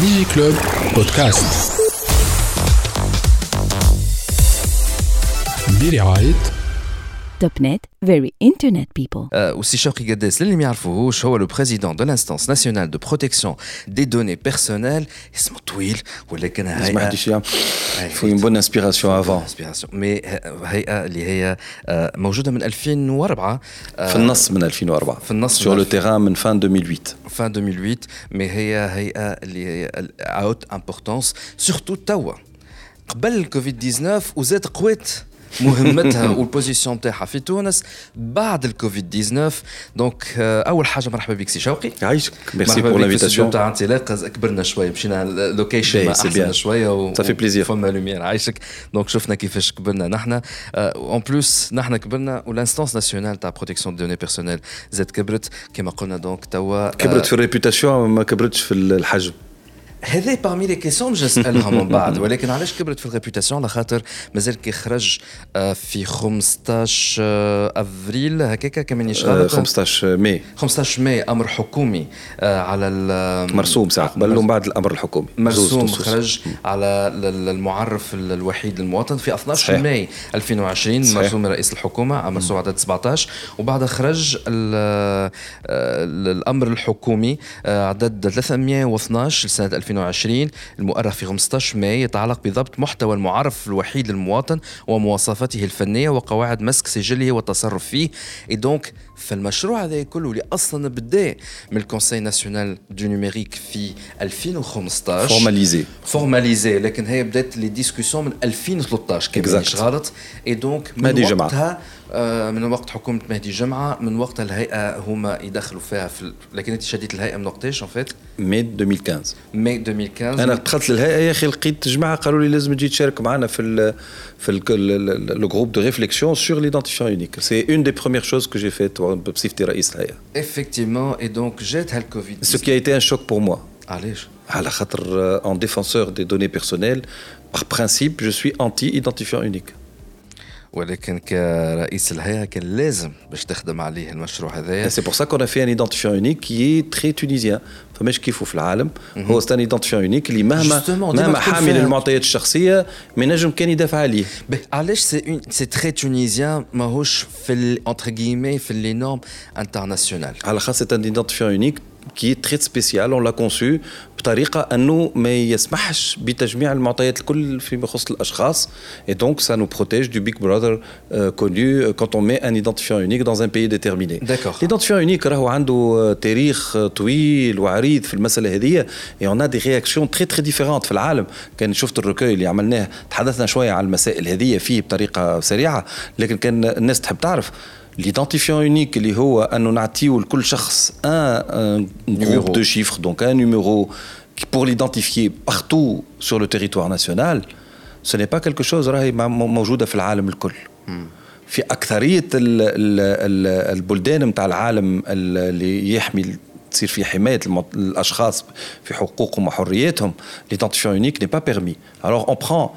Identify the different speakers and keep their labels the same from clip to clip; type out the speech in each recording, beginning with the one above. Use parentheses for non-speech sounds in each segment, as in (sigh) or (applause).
Speaker 1: ديجي كلوب بودكاست برعاية
Speaker 2: توب نت very internet people.
Speaker 3: وسي شوقي قداس للي ما يعرفوهوش هو le président de l'Instance nationale de protection des données personnelles اسمه طويل ولكن
Speaker 4: ما سمحتش يا
Speaker 3: هيئة-
Speaker 4: faut une bonne inspiration avant.
Speaker 3: inspiration mais هيئه اللي هي آه، موجوده من 2004 آه،
Speaker 4: في النص من 2004
Speaker 3: في النص
Speaker 4: sur
Speaker 3: من
Speaker 4: le terrain من fin 2008
Speaker 3: fin 2008 mais هي هيئه اللي هي haute importance surtout توا قبل الكوفيد 19 وزاد قوات مهمتها (laughs) وال position تاعها في تونس بعد الكوفيد 19 donc آه، أول حاجة مرحبا بك سي شوقي.
Speaker 4: عايشك.
Speaker 3: merci pour
Speaker 4: l'invitation.
Speaker 3: تاع انطلاق. كبرنا شوية مشينا location
Speaker 4: أحسن.
Speaker 3: شوية و
Speaker 4: fait plaisir.
Speaker 3: فما lumière عايشك. donc شفنا كيفاش كبرنا نحن. en plus نحن كبرنا وال instance nationale تاع protection données personnelles زاد كبرت. كما قلنا donc توا
Speaker 4: كبرت في ال réputation ما كبرتش في الحجم.
Speaker 3: هذا parmi les questions باش نسالها من بعد. ولكن علاش كبرت في ال réputation؟ على خاطر مازال كي خرج آه، في 15 آه، أفريل. هكاكا كمانيش
Speaker 4: آه،
Speaker 3: غلط
Speaker 4: 15 ماي.
Speaker 3: 15 ماي أمر حكومي آه، على
Speaker 4: مرسوم ساعة قبل ومن بعد الأمر الحكومي.
Speaker 3: مرسوم. خرج على ال- ال- المعرف ال- الوحيد للمواطن في 12
Speaker 4: صحيح.
Speaker 3: ماي 2020
Speaker 4: صحيح.
Speaker 3: مرسوم رئيس الحكومة مرسوم عدد 17 وبعدها خرج ال- ال- الأمر الحكومي آه، عدد 312 لسنة 2020 المؤرخ في 15 ماي يتعلق بضبط محتوى المعرف الوحيد للمواطن ومواصفاته الفنية وقواعد مسك سجله والتصرف فيه. et donc فالمشروع هذا كله اللي أصلا بدأ من ال Conseil national du numérique في 2015
Speaker 4: formalisé
Speaker 3: formalisé لكن هي بدأت les discussions من 2013 كان
Speaker 4: Exact.
Speaker 3: مانيش غلط et donc من. وقتها من وقت حكومة مهدي جمعة من وقتها الهيئة هما يدخلوا فيها في ال- لكن انت شديت الهيئة من وقتاش en fait
Speaker 4: ماي 2015
Speaker 3: ماي 2015
Speaker 4: أنا دخلت للهيئة يا أخي لقيت جماعة قالوا لي لازم تجي تشارك معنا في ال في le groupe de réflexion sur l'identifiant unique c'est une des premières choses que j'ai faites بصفتي رئيس الهيئه
Speaker 3: effectivement et donc جات هالكوفيد
Speaker 4: ce qui a. Été un choc pour moi.
Speaker 3: علاش؟
Speaker 4: على خاطر en défenseur des données personnelles par principe je suis anti identifiant unique.
Speaker 3: ولكن كرئيس الهيئة كان لازم باش تخدم عليه المشروع هذايا.
Speaker 4: Ça qu'on a fait un identifiant unique qui est très tunisien. فماش كيفو في العالم. هو un identifiant unique اللي مهما مهما حامل. المعطيات الشخصية ما ينجم كان يدافع عليه.
Speaker 3: علاش c'est c'est très tunisien ماهوش في entre guillemets في les normes internationales
Speaker 4: على خاطر c'est un identifiant unique qui très spécial on l'a conçu بطريقة أنه ما يسمحش بتجميع المعطيات الكل فيما يخص الأشخاص. et donc ça nous protège de Big Brother quand quand on met un identifiant unique dans un pays déterminé
Speaker 3: d'accord
Speaker 4: identifiant unique راهو عنده euh, تاريخ euh, طويل وعريض في المسألة هذه et ont des réactions très très différentes في العالم. كان شفت ال recueil اللي عملناه تحدثنا شوية على المسائل هذه فيه بطريقة سريعة لكن كان الناس تحب تعرف. l'identifiant unique اللي هو انه نعطيو لكل شخص un groupe de chiffres donc un numéro qui pour l'identifier partout sur le territoire national ce n'est pas quelque chose راهي م- موجوده في العالم الكل في اكثريه ال ال ال البلدان نتاع العالم ال- اللي يحمي تصير في حمايه المط- الاشخاص في حقوقهم وحرياتهم l'identifiant unique n'est pas permis alors on prend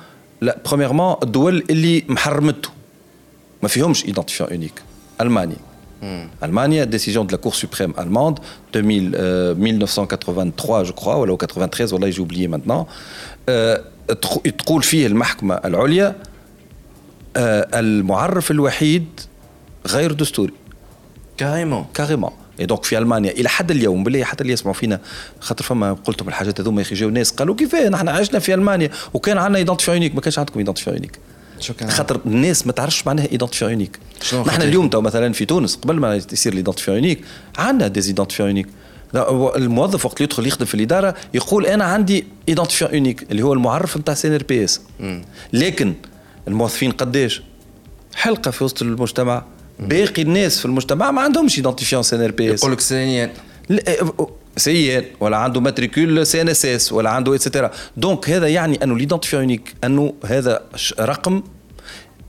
Speaker 4: لا premièrement الدول اللي محرمته ما فيهمش identifiant unique المانيا المانيا décision de la Cour suprême allemande 2000 euh, 1983 je crois ولا 93 والله j'ai oublié maintenant. تقول فيه المحكمة العليا المعرف الوحيد غير دستوري
Speaker 3: carrément
Speaker 4: carrément et donc في المانيا إلى حد اليوم بالله حتى اللي يسمعوا فينا خاطر فما قلتهم الحاجات هذوما يا أخي جاو ناس قالوا كيفاه نحن عشنا في المانيا وكان عندنا identifiant unique ما كانش عندكم identifiant
Speaker 3: unique كان؟
Speaker 4: خاطر الناس ما تعرفش معناها identifiant
Speaker 3: unique
Speaker 4: نحن؟ اليوم تو مثلا في تونس قبل ما يصير ال identifiant unique عندنا des identifiants uniques الموظف وقت يدخل يخدم في الإدارة يقول أنا عندي identifiant unique اللي هو المعرف نتاع CRPS لكن الموظفين قداش حلقة في وسط المجتمع. باقي الناس في المجتمع ما عندهمش identifiant CRPS
Speaker 3: يقول لك سينيات.
Speaker 4: سيئات ولا عنده matricule CNSS ولا عنده et cetera donc هذا يعني أنه l'identifiant unique أنه هذا رقم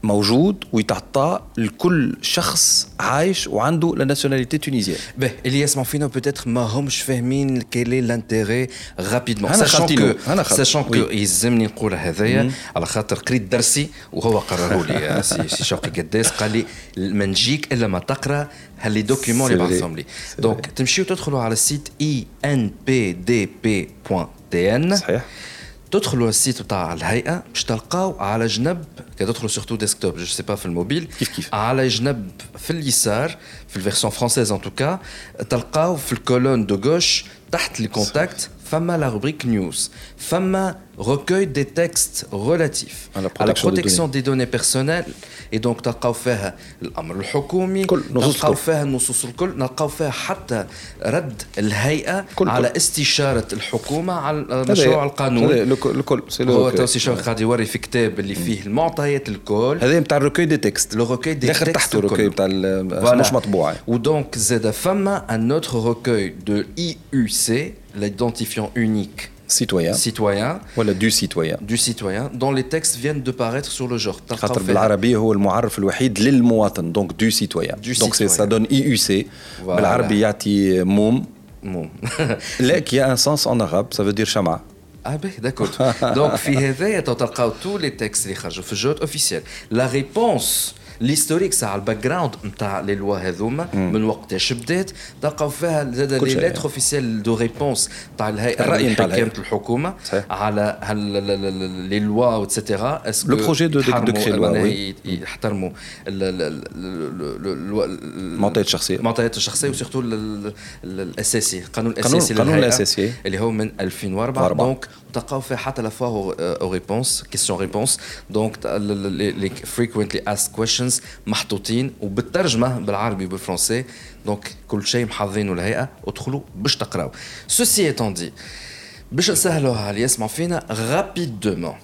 Speaker 4: موجود ويتعطى لكل شخص عايش وعنده لا ناسيوناليتي تونيزيان
Speaker 3: باهي اللي يسمعوا فينا بوتيتر ما همش فاهمين كيلي لانتيغي رابيدمون
Speaker 4: أنا
Speaker 3: ساشون
Speaker 4: خالتينو،
Speaker 3: كو
Speaker 4: أنا خالتينو.
Speaker 3: ساشون كو
Speaker 4: وي.
Speaker 3: يلزمني نقول هذايا على خاطر قريت درسي وهو قرروا لي سي سي شوقي قداس قال لي ما نجيك الا ما تقرا هاللي دوكيومون اللي
Speaker 4: C'est vrai.
Speaker 3: بعثهم لي دونك تمشيو تدخلوا على السيت اي ان بي دي بي بوان تي ان
Speaker 4: صحيح
Speaker 3: تدخلوا ال site بتاع الهيئة باش تلقاو على جنب كي تدخلوا surtout desktop je sais pas في الموبيل.
Speaker 4: كيف كيف.
Speaker 3: على جنب في اليسار في ال version française en tout cas تلقاو في ال colonne de gauche تحت les contacts فما la rubrique news فما recueil des textes relatifs
Speaker 4: À la
Speaker 3: à la
Speaker 4: protection des
Speaker 3: protection des données personnelles. Et donc تلقاو فيها الامر الحكومي
Speaker 4: كل نصوص
Speaker 3: تلقاو
Speaker 4: الكل.
Speaker 3: فيها النصوص الكل نلقاو فيها حتى رد الهيئه
Speaker 4: كل-
Speaker 3: على
Speaker 4: كل.
Speaker 3: استشاره الحكومة على
Speaker 4: هذا-
Speaker 3: مشروع القانون
Speaker 4: هذا الكل الكل c'est le
Speaker 3: هو
Speaker 4: recueil.
Speaker 3: تو سي شوقي قاعد يوري في كتاب اللي فيه المعطيات الكل
Speaker 4: هذا نتاع ال recueil des
Speaker 3: textes le recueil des
Speaker 4: داخل
Speaker 3: textes
Speaker 4: تحته ال recueil نتاع
Speaker 3: Voilà.
Speaker 4: مش مطبوع
Speaker 3: و donc زاد فما un autre recueil de IUC l'identifiant unique
Speaker 4: citoyen
Speaker 3: citoyen.
Speaker 4: ولا du citoyen
Speaker 3: du citoyen dont les textes viennent de paraître sur le genre. تلقاو
Speaker 4: خاطر
Speaker 3: فيها-
Speaker 4: بالعربيه هو المعرف الوحيد للمواطن donc du citoyen
Speaker 3: Du
Speaker 4: donc c'est
Speaker 3: citoyen.
Speaker 4: ça donne IUC
Speaker 3: Voilà.
Speaker 4: بالعربي يعطي موم
Speaker 3: mot-là
Speaker 4: qui a un sens en arabe ça veut dire شمعه
Speaker 3: آه باهي d'accord donc في هذايا تو تلقاو tous les textes اللي خرجوا في ال Journal officiel la réponse l'historique ساعة ال background نتاع لي لوا هذوما من وقتاش بدات تلقاو فيها زاد
Speaker 4: les.
Speaker 3: lettres officielles de réponse تاع الهيئه
Speaker 4: الرأي
Speaker 3: اللي
Speaker 4: نتاع الحكومة.
Speaker 3: على هل les lois و
Speaker 4: et cetera de- de créer loi, oui.
Speaker 3: يحترموا ال- ال- ال- ال- ال-
Speaker 4: المعطيات الشخصيه
Speaker 3: المعطيات الشخصيه و surtout ال- ال- ال- الاساسي القانون
Speaker 4: قانون-
Speaker 3: الاساسي
Speaker 4: قانون
Speaker 3: للهيئة،
Speaker 4: الأساسي.
Speaker 3: اللي هو من 2004
Speaker 4: أربعة.
Speaker 3: donc تلقاو فيه حتى la foire aux réponses questions réponses donc les frequently asked questions محطوطين وبالترجمة بالعربي وبالفرنسي. donc كل شيء محضرينه الهيئه ادخلوا باش تقراو. ceci étant dit باش نسهلوها اللي يسمعوا فينا؟ rapidement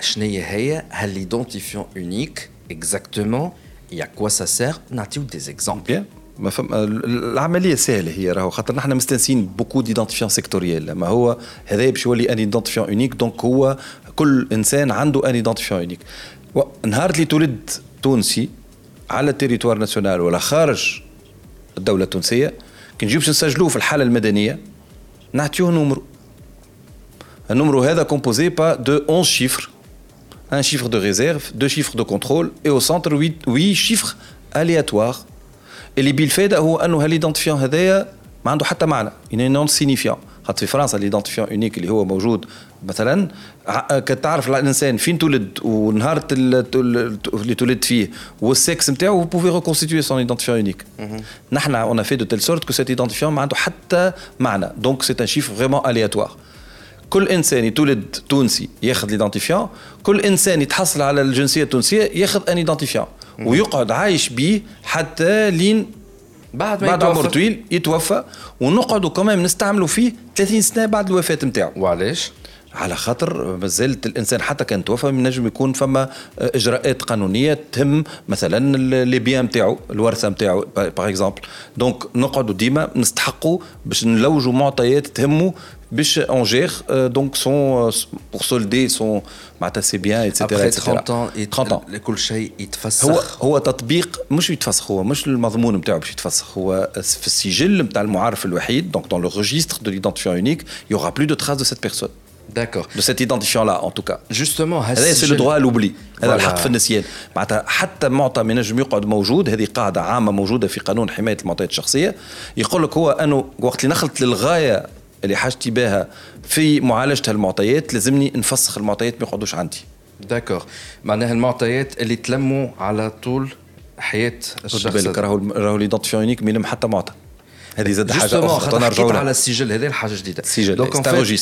Speaker 3: شنو هي هي؟ ها l'identifiant unique exactement à quoi ça sert نعطيو des exemples
Speaker 4: bien ما فهم العملية سهلة هي راهو خاطر نحن مستانسين beaucoup d'identifiants sectoriels ما هو؟ هذا باش يولي un identifiant unique donc هو كل إنسان عنده un identifiant unique نهار اللي تولد تونسي على ال territoire national ولا خارج الدولة التونسية كي نجيو باش نسجلوه في الحالة المدنية نعطيوه نمرو. النمرو هذا composé pas de 11 chiffres. Un chiffre de réserve, deux chiffres de contrôle et au centre 8, 8 chiffres aléatoires. اللي بالفائدة هو انه ها l'identifiant هذايا ما عنده حتى معنى. يعني non signifiant خاطر في فرنسا l'identifiant unique اللي هو موجود مثلا كتعرف الإنسان فين تولد ونهار ال- ال- اللي تولد فيه والسكس نتاعو pouvez reconstituer son identifiant unique. نحن a fait de telle sorte que cet identifiant ما عنده حتى معنى donc c'est un chiffre vraiment aléatoire. كل إنسان يتولد تونسي ياخذ l'identifiant كل إنسان يتحصل على الجنسية التونسية ياخذ un identifiant ويقعد عايش بيه حتى لين
Speaker 3: بعد ما
Speaker 4: بعد
Speaker 3: يتوفى.
Speaker 4: عمر طويل يتوفى ونقعدوا كمان نستعملوا فيه 30 سنة بعد الوفاة نتاعو
Speaker 3: وعلاش؟
Speaker 4: على خاطر مازالت الإنسان حتى كان توفى نجم يكون فما إجراءات قانونية تهم مثلا les biens نتاعو الورثة نتاعو par exemple donc نقعدوا ديما نستحقوا باش نلوجوا معطيات تهموا باش on gère donc son بور سولدي سون معناتها ses biens et
Speaker 3: cetera après 30 ans يت-
Speaker 4: 30 ans.
Speaker 3: كل شيء يتفسخ
Speaker 4: هو هو تطبيق مش يتفسخ هو مش المضمون نتاعو باش يتفسخ هو في السجل نتاع المعرف الوحيد donc dans le registre de l'identifiant unique il y aura plus de trace de
Speaker 3: cette personne d'accord
Speaker 4: de cet identifiant-là en tout cas.
Speaker 3: justement
Speaker 4: هذا c'est le droit à l'oubli هذا
Speaker 3: Voilà.
Speaker 4: الحق في النسيان معناتها حتى معطى ما ينجم يقعد موجود هذه قاعدة عامه موجوده في قانون حمايه المعطيات الشخصيه يقول لك هو انه وقت اللي نخلط للغايه اللي حاجتي بها في معالجه المعطيات لازمني نفسخ المعطيات ما يقعدوش عندي.
Speaker 3: d'accord معناها المعطيات اللي تلموا على طول
Speaker 4: حياة
Speaker 3: الشخص
Speaker 4: بالك راهو راهو l'identifiant unique ما يلم حتى معطى. هذه زاد حاجة
Speaker 3: أخرى
Speaker 4: لها
Speaker 3: على السجل هذا حاجة جديدة.
Speaker 4: السجل،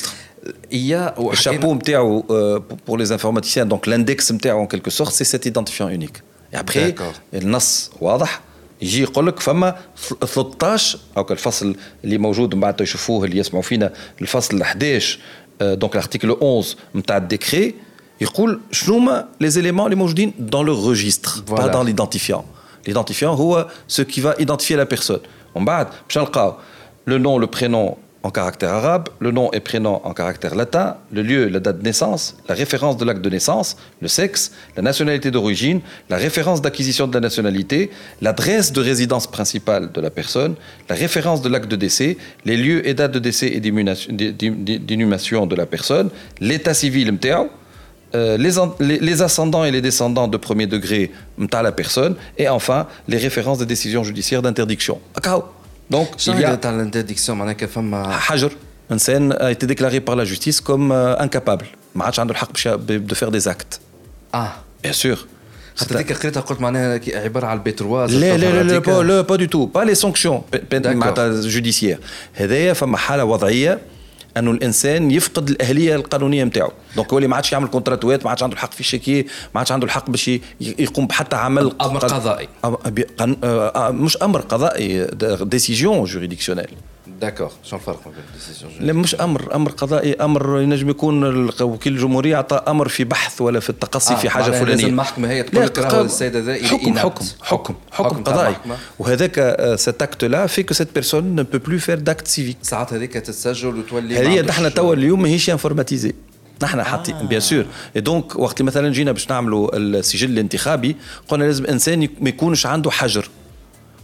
Speaker 3: il y a
Speaker 4: الشابو نتاعو pour les informaticiens donc ال index نتاعو en quelque sorte c'est cet identifiant unique ابخي. النص واضح. يجي يقول لك فما 13 أو الفصل اللي موجود من بعد يشوفوه اللي يسمعوا فينا الفصل 11 donc ال article 11 نتاع ال décret يقول شنو هما les éléments اللي موجودين dans le registre bah
Speaker 3: Voilà.
Speaker 4: donc l'identifiant l'identifiant هو ce qui va identifier la personne ومن بعد باش نلقاو le nom le prénom en caractère arabe, le nom et prénom en caractère latin, le lieu, la date de naissance, la référence de l'acte de naissance, le sexe, la nationalité d'origine, la référence d'acquisition de la nationalité, l'adresse de résidence principale de la personne, la référence de l'acte de décès, les lieux et dates de décès et d'inhumation de la personne, l'état civil euh, les, ascendants et les descendants de premier degré à la personne, et enfin les références des décisions judiciaires d'interdiction.
Speaker 3: Donc, il y a l'interdiction,
Speaker 4: Hajar, un scène a été déclaré par la justice comme euh, incapable. ما عادش عنده الحق de faire des actes.
Speaker 3: Ah.
Speaker 4: Bien sûr.
Speaker 3: خاطر هذيك قريتها قلت معناها عباره على ال B3
Speaker 4: لا لا لا لا لا pas du tout pas les sanctions معناتها judiciaires هذايا فما حاله وضعيه انه الإنسان يفقد الأهلية القانونية نتاعو donc هو اللي ما عادش يعمل كونتراتوات ما عادش عنده الحق في الشيكي ما عادش عنده الحق باش يقوم بحتى عمل
Speaker 3: أمر قضائي.
Speaker 4: مش أمر قضائي décision juridictionnelle
Speaker 3: d'accord شنو الفرق بين
Speaker 4: ال décision لا مش أمر أمر قضائي أمر ينجم يكون وكيل الجمهوريه أعطى أمر في بحث ولا في التقصي آه في حاجة فلانيه لازم
Speaker 3: المحكمة هي تقول لك راهو السيد هذا
Speaker 4: حكم حكم حكم حكم قضائي. وهذاك cet acte-là fait que cette personne ne peut plus faire d'acte civique
Speaker 3: ساعات هذيك تتسجل وتولي
Speaker 4: هذه نحن توا اليوم ماهيش informatisés نحن حاطين bien sûr donc وقت مثلا جينا باش نعملوا السجل الانتخابي قلنا لازم إنسان ما يكونش عنده حجر.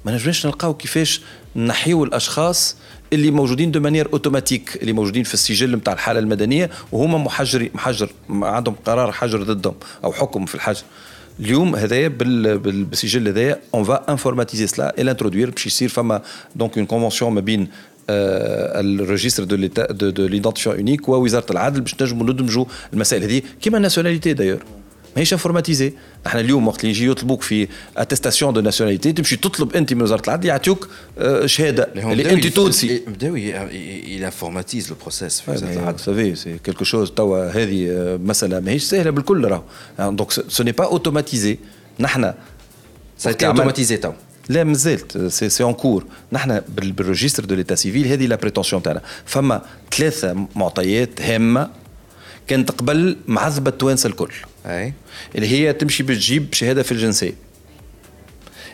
Speaker 4: ما نجمش نلقاو كيفاش نحيو الأشخاص اللي موجودين de manière automatique اللي موجودين في السجل نتاع الحالة المدنية وهما محجري محجر عندهم قرار حجر ضدهم أو حكم في الحجر. اليوم هذايا بالسجل هذايا on va informatiser cela et l'introduire باش يصير فما donc une convention ما بين ال registre de l'identifiant unique ووزاره العدل باش نجموا ندمجوا المسائل هذه كيما ال nationalité d'ailleurs ماهيش informatisée نحن اليوم وقت اللي يجي يطلبوك في attestation de nationalité تمشي تطلب انت من وزارة العدل يعطيوك شهادة
Speaker 3: اللي انت تونسي. بداو il informatise le process في وزارة العدل.
Speaker 4: ça fait, c'est quelque chose توا هذه مسألة ماهيش سهلة بالكل راهو. donc ce n'est pas automatisé نحن
Speaker 3: ça a été automatisé tout
Speaker 4: لا مازالت c'est c'est en cours نحن بال registre de l'état civil هذه لا prétention تاعنا. فما ثلاثة معطيات هامة كانت قبل معذبة التوانسه الكل.
Speaker 3: أي.
Speaker 4: اللي هي تمشي باش تجيب شهادة في الجنسية.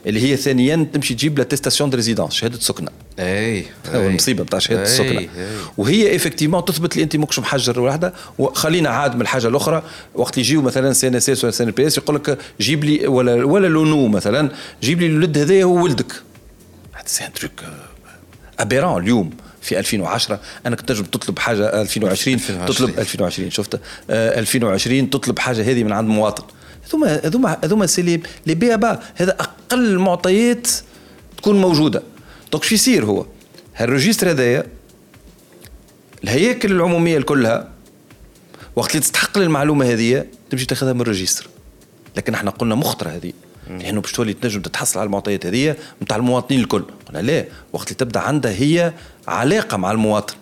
Speaker 4: اللي هي ثانيا تمشي تجيب l'attestation de résidence شهادة سكنة.
Speaker 3: أي. (laughs)
Speaker 4: المصيبه نتاع شهادة السكنه وهي effectivement تثبت لي أنت ماكش محجر وحده وخلينا عاد من الحاجة الأخرى. وقت يجيو مثلا CNSS ولا CNPS يقول لك جيب لي ولا ولا لونو مثلا. جيب لي الولد هذايا هو ولدك. c'est un truc aberrant اليوم. في 2010 انك تنجم تطلب حاجة 2020 تطلب 2020 شفت؟ 2020 تطلب حاجة هذه من عند مواطن. هذوما هذوما هذوما c'est les BABA هذا أقل المعطيات تكون موجودة. donc شو يصير هو؟ هال registre هذايا الهياكل العمومية كلها وقت اللي تستحق المعلومه هذه تمشي تاخذها من ال registre. لكن إحنا قلنا مخطرة هذه. لأنه باش تولي تنجم تتحصل على المعطيات هذه نتاع المواطنين الكل. قلنا لا وقت اللي تبدأ عندها هي علاقة مع المواطن.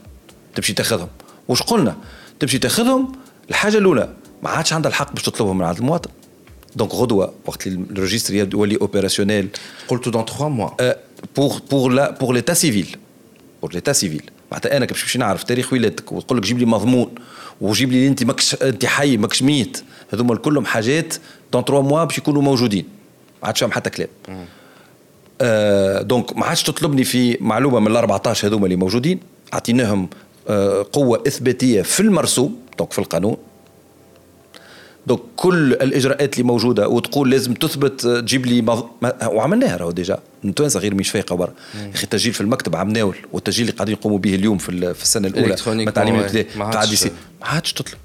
Speaker 4: تمشي تاخذهم. وش قلنا؟ تمشي تاخذهم الحاجة الأولى ما عادش عندها الحق باش تطلبهم من عند المواطن. donc غدوة وقت ال registre يولي opérationnel
Speaker 3: قلت dans 3 mois
Speaker 4: pour pour la pour l'état civil pour l'état civil معناتها أنا باش نعرف تاريخ ولادتك وتقول لك جيب لي مضمون. وجيب لي أنت ماكش أنت حي ماكش ميت. هذوما كلهم حاجات dans 3 mois باش يكونوا موجودين. ما عادش فيهم حتى كلام. donc ما عادش تطلبني في معلومة من ال 14 هذوما اللي موجودين. أعطيناهم آه قوة إثباتية في المرسوم donc في القانون. donc كل الإجراءات اللي موجودة وتقول لازم تثبت آه، تجيب لي مض... وعملناها راهو déjà. التوانسه غير مش فايقة برا. يا أخي التسجيل في المكتب عم والتسجيل اللي قاعدين يقوموا به اليوم في, في السنة الأولى
Speaker 3: التعليم الابتدائي
Speaker 4: قاعد يصير. ما عادش تطلب.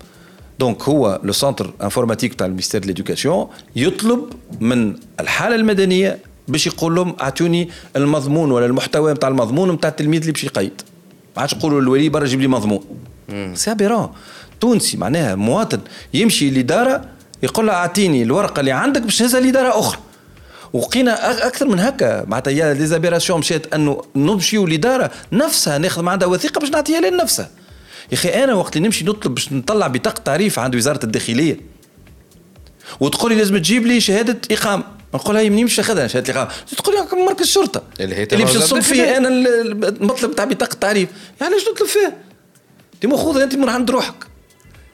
Speaker 4: donc هو le centre informatique تاع ال ministère l'éducation يطلب من الحالة المدنية باش يقول لهم اعطوني المضمون ولا المحتوى نتاع المضمون نتاع التلميذ اللي باش يقيد. ما عادش يقولوا للولي برا جيب لي مضمون. c'est aberrant تونسي معناها مواطن يمشي لإدارة يقول له اعطيني الورقة اللي عندك باش نهزها لإدارة أخرى. وقينا أكثر من هكا. معناتها يا les aberrations مشات انه نمشيو لإدارة نفسها ناخذ عندها وثيقة باش نعطيها لنفسها. يا أخي أنا وقت اللي نمشي نطلب باش نطلع بطاقة تعريف عند وزارة الداخلية وتقول لي لازم تجيب لي شهادة إقامة. نقول لها يمني مش ناخذها شهاده الاقامه تقول لي مركز الشرطة.
Speaker 3: اللي هي
Speaker 4: اللي باش نصب فيه أنا المطلب تاع بطاقة تعريف يعني علاش نطلب فيه؟ انت ماخوذ أنت من عند روحك.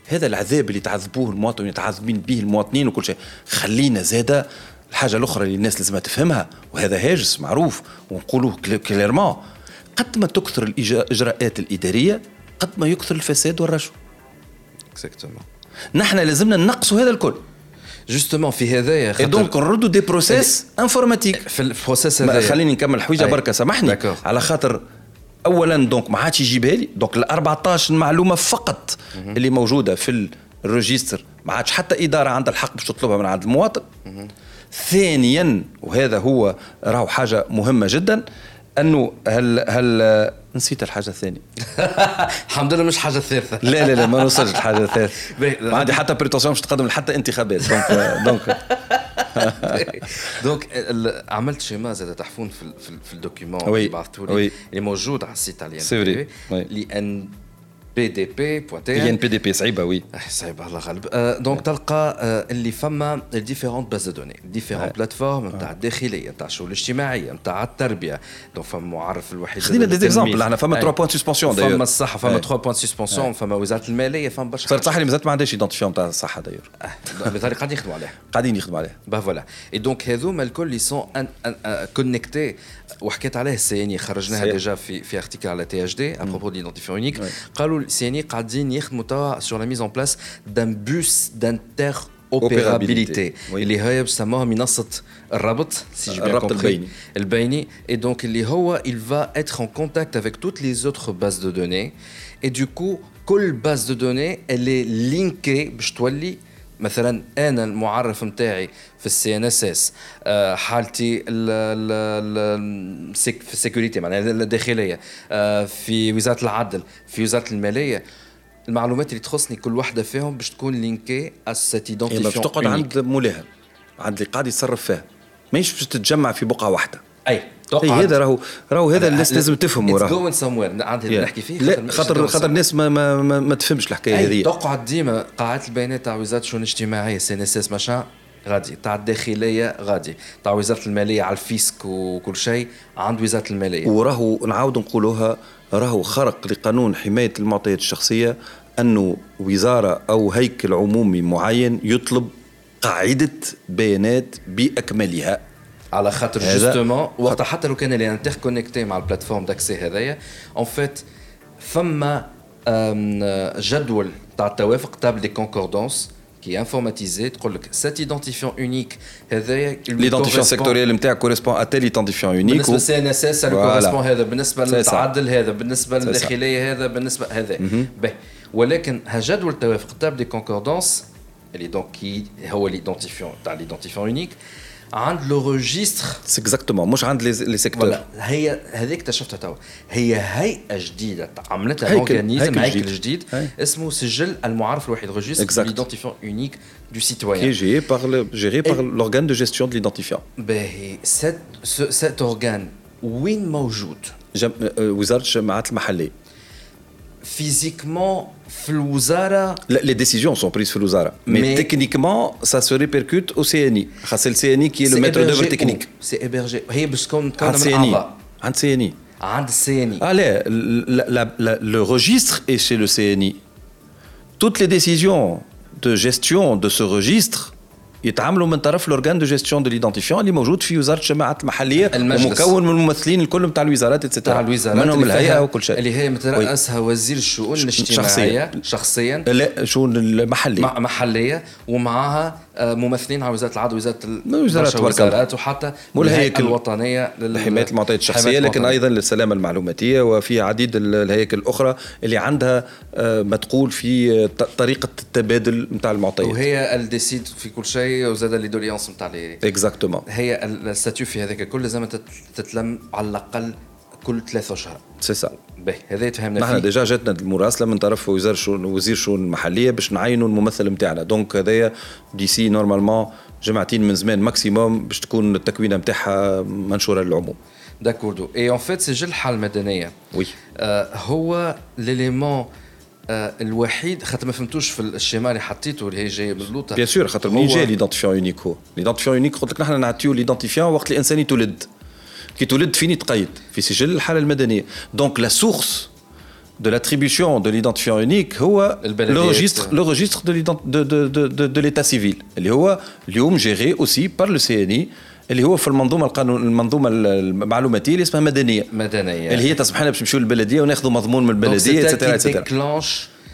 Speaker 4: هذا العذاب اللي تعذبوه المواطنين يتعذبين به المواطنين وكل شيء. خلينا زاده الحاجة الأخرى اللي الناس لازم تفهمها وهذا هاجس معروف ونقولوه clairement قد ما تكثر الإجراءات الإدارية قد ما يكثر الفساد والرشوة.
Speaker 3: exactement
Speaker 4: نحن لازمنا ننقصوا هذا الكل.
Speaker 3: justement في هذايا
Speaker 4: اي donc نردوا des process informatiques
Speaker 3: في ال
Speaker 4: process
Speaker 3: هذايا
Speaker 4: خليني نكمل حويجه. بركه سامحني. على خاطر اولا donc ما عادش يجيبها لي donc ال 14 معلومه فقط اللي موجوده في ال registre ما عادش حتى اداره عندها الحق باش تطلبها من عند المواطن. ثانيا وهذا هو راهو حاجة مهمة جدا أنه هل هل نسيت الحاجة الثانية (laughs)
Speaker 3: الحمد لله مش حاجة ثالثة
Speaker 4: لا لا لا ما نوصلش الحاجة الثالثه. (laughs) ما عندي حتى بريتونسيون باش تقدم حتى انتخابات دونك دونك
Speaker 3: دونك عملت شيما زاد تحفون في في, ال- في الدوكيومون. اللي بعثتوا
Speaker 4: Oui.
Speaker 3: لي اللي موجود على السيت تاع.
Speaker 4: Oui.
Speaker 3: لأن بي دي بي
Speaker 4: هي ان بي دي بي صعيبه وي
Speaker 3: صعيب الله غالب donc تلقى اللي فما différentes bases de données différentes plateformes نتاع الداخليه نتاع الشؤون الاجتماعيه نتاع التربيه donc فما معرف الوحيد
Speaker 4: خذينا
Speaker 3: des
Speaker 4: exemples إحنا فما
Speaker 3: أي.
Speaker 4: 3 points de
Speaker 3: suspension
Speaker 4: فما
Speaker 3: الصحه فما
Speaker 4: أي.
Speaker 3: 3 points de suspension فما وزاره الماليه فما برشا
Speaker 4: صارت صح اللي مازالت ما عندهاش identifiant تاع الصحه
Speaker 3: d'ailleurs. لذلك قاعدين يخدموا عليها
Speaker 4: قاعدين يخدموا عليها
Speaker 3: bah voilà اي donc هذوما الكل اللي sont connectés وحكيت عليه ال CN خرجناها
Speaker 4: صحيح.
Speaker 3: déjà في في article على THD à propos de l'identifiant unique
Speaker 4: Ouais.
Speaker 3: قالوا ال CN قاعدين يخدموا توا sur la mise en place d'un bus d'inter
Speaker 4: Opérabilité.
Speaker 3: opérabilité
Speaker 4: Oui.
Speaker 3: اللي هي بسموها منصة الربط c'est
Speaker 4: الربط البيني.
Speaker 3: البيني et donc اللي هو il va être en contact avec toutes les autres bases de données et du coup كل base de données elle est linkée باش تولي مثلا أنا المعرف نتاعي في ال CNSS حالتي ال- السك- في ال sécurité معناها الداخلية آه، في وزارة العدل في وزارة المالية. المعلومات اللي تخصني كل واحدة فيهم باش تكون لينكي ا سيت
Speaker 4: هي باش
Speaker 3: ايدونتيفيون
Speaker 4: تقعد عند مولاها عند اللي قاعد يتصرف فيها. ماهيش باش تتجمع في بقعة واحدة.
Speaker 3: أي.
Speaker 4: اي هذا راهو راهو هذا الناس لازم تفهموا
Speaker 3: راهو. جوين سموير
Speaker 4: Yeah.
Speaker 3: نحكي فيه
Speaker 4: لا خاطر خاطر الناس ما ما, ما, ما تفهمش
Speaker 3: الحكاية
Speaker 4: هذه.
Speaker 3: تقعد ديما قاعات البيانات تاع وزارة الشؤون الاجتماعية سي إن إس إس ماشان غادي. تاع الداخلية غادي. تاع وزارة المالية على ال fisc وكل شيء عند وزارة المالية.
Speaker 4: وراهو نعاود نقولوها راهو خرق لقانون حماية المعطيات الشخصية أنه وزارة أو هيكل عمومي معين يطلب قاعدة بيانات بأكملها.
Speaker 3: على خاطر justement وقتها حتى لو كان اللي interconnecté مع ال plateforme d'accès هذايا en fait فما جدول تاع التوافق table de concordance كي informatisée تقول لك cet identifiant unique هذايا
Speaker 4: l'identifiant sectoriel نتاعك correspond à tel identifiant
Speaker 3: unique بالنسبة للسي إن إس إس
Speaker 4: Voilà.
Speaker 3: correspond هذا
Speaker 4: بالنسبة.
Speaker 3: للتعدل هذا
Speaker 4: بالنسبة.
Speaker 3: للداخلية هذا بالنسبة هذا ولكن ها جدول التوافق table de concordance اللي donc كي هو l'identifiant تاع l'identifiant unique عند le registre
Speaker 4: c'est exactement مش عند les secteurs
Speaker 3: voilà هي هذيك اكتشفتها توا هي هيئه جديده عملتها
Speaker 4: هيكل-
Speaker 3: organisme
Speaker 4: هيكل
Speaker 3: هيكل
Speaker 4: جديد.
Speaker 3: جديد
Speaker 4: هي.
Speaker 3: اسمه سجل المعرف الوحيد registre
Speaker 4: Exact.
Speaker 3: l'identifiant unique دو
Speaker 4: qui est
Speaker 3: سيتويان
Speaker 4: géré par le- géré par l'organe de gestion de l'identifiant.
Speaker 3: باهي سيت اورغان وين موجود؟
Speaker 4: جم... آه، وزاره الجماعات المحليه
Speaker 3: physiquement
Speaker 4: Flouzara. Les décisions sont prises Flouzara. Mais,
Speaker 3: mais
Speaker 4: techniquement, ça se répercute au CNI. C'est le CNI qui est le maître d'œuvre technique. C'est
Speaker 3: hébergé.
Speaker 4: CNI. CNI. Allez, le registre est chez le CNI. Toutes les décisions de gestion de ce registre يتعاملوا من طرف ال organe de gestion de l'identifiant اللي موجود في وزارة الجماعات المحلية
Speaker 3: المجلس.
Speaker 4: ومكون من الممثلين الكل نتاع الوزارات
Speaker 3: تاع الوزارات
Speaker 4: منهم
Speaker 3: الهيئة
Speaker 4: وكل شيء.
Speaker 3: اللي هي. مترأسها وزير الشؤون الاجتماعية شخصيا.
Speaker 4: لا شؤون المحلي
Speaker 3: مع- محلية. ومعها ممثلين على وزاره العدل وزارة ال-
Speaker 4: وزارات
Speaker 3: وحتى
Speaker 4: والهيكل
Speaker 3: الهيئة الوطنية
Speaker 4: لحمايه المعطيات
Speaker 3: الشخصية
Speaker 4: لكن
Speaker 3: المعطيات.
Speaker 4: أيضا للسلامة المعلوماتية وفي عديد ال- الهياكل الأخرى اللي عندها آه، ما تقول في آه، طريقة التبادل نتاع المعطيات.
Speaker 3: وهي ال décide في كل شيء وزاد les doléances نتاع
Speaker 4: exactement
Speaker 3: هي ال- الستاتيو في هذاك الكل لازم تت- تتلم على الأقل كل ثلاثة أشهر.
Speaker 4: سي سا
Speaker 3: باهي. هذا يتفهمنا
Speaker 4: نحن déjà جاتنا المراسلة من طرف وزير الشؤون وزير الشؤون المحلية باش نعينوا الممثل نتاعنا donc هذايا d'ici normalement جمعتين من زمان maximum باش تكون التكوينة نتاعها منشورة للعموم.
Speaker 3: D'accord et en fait سجل الحاله المدنيه
Speaker 4: oui
Speaker 3: آه هو l'élément آه الوحيد خاطر ما فهمتوش في ال schéma اللي حطيته اللي هي جاية من اللوطه
Speaker 4: bien sûr خاطر منين جاي l'identifiant unique هو. l'identifiant unique قلت لك نحن نعطيو l'identifiant وقت الإنسان يتولد. كي تولد فين يتقيد في سجل الحاله المدنيه donc la source de l'attribution de l'identifiant unique هو le registre le registre de de de de de, l'état civil. اللي هو اليوم géré aussi par le CNI اللي هو في المنظومه القانون المنظومه المعلوماتيه اللي اسمها مدنيه
Speaker 3: مدنيه
Speaker 4: اللي هي تسمح لنا باش نمشيو للبلديه وناخذوا مضمون من البلديه et cetera et cetera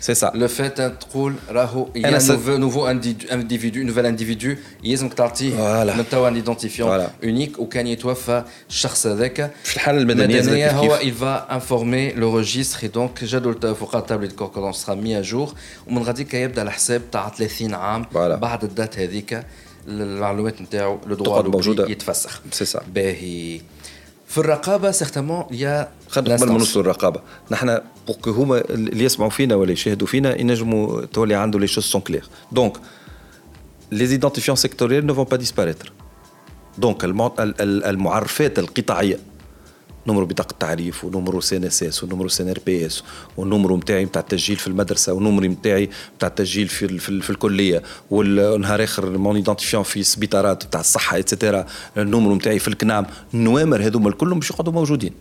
Speaker 3: déclenche
Speaker 4: c'est ça
Speaker 3: le fait تقول راهو
Speaker 4: أنا
Speaker 3: يا
Speaker 4: س-
Speaker 3: nouveau nouveau individu nouvel individu يلزمك تعطيه
Speaker 4: voilà.
Speaker 3: من توا un identifiant
Speaker 4: voilà.
Speaker 3: unique وكان يتوفى الشخص هذاك
Speaker 4: في الحاله المدنيه زاد
Speaker 3: المدنيه
Speaker 4: كيف
Speaker 3: هو
Speaker 4: كيف.
Speaker 3: il va informer le registre et donc جدول التوافقات ال table de concordance سera mis à jour ومن غاديك يبدا الحساب تاع 30 عام
Speaker 4: voilà.
Speaker 3: بعد ال date هذيك المعلومات نتاعو لو
Speaker 4: تقعد موجودة.
Speaker 3: دروا يتفسخ
Speaker 4: سي سا.
Speaker 3: باهي في الرقابة certainement يا
Speaker 4: خلينا قبل ما نوصلوا للرقابه نحن بوك هما اللي يسمعوا فينا ولا يشاهدوا فينا ينجموا تولي عنده les choses sont claires donc les identifiants sectoriels ne vont pas disparaître. donc المع- ال- ال- المعرفات القطاعية numéro بطاقة تعريف ونمرو سي إن إس إس ونمرو سي إن آر بي إس والنمرو نتاعي نتاع التسجيل في المدرسة ونمري نتاعي نتاع التسجيل في في, في الكلية والنهار آخر mon identifiant في السبيطارات نتاع الصحة et cetera النمرو نتاعي في الكنام. النوامر هذوما الكلهم باش يقعدوا موجودين.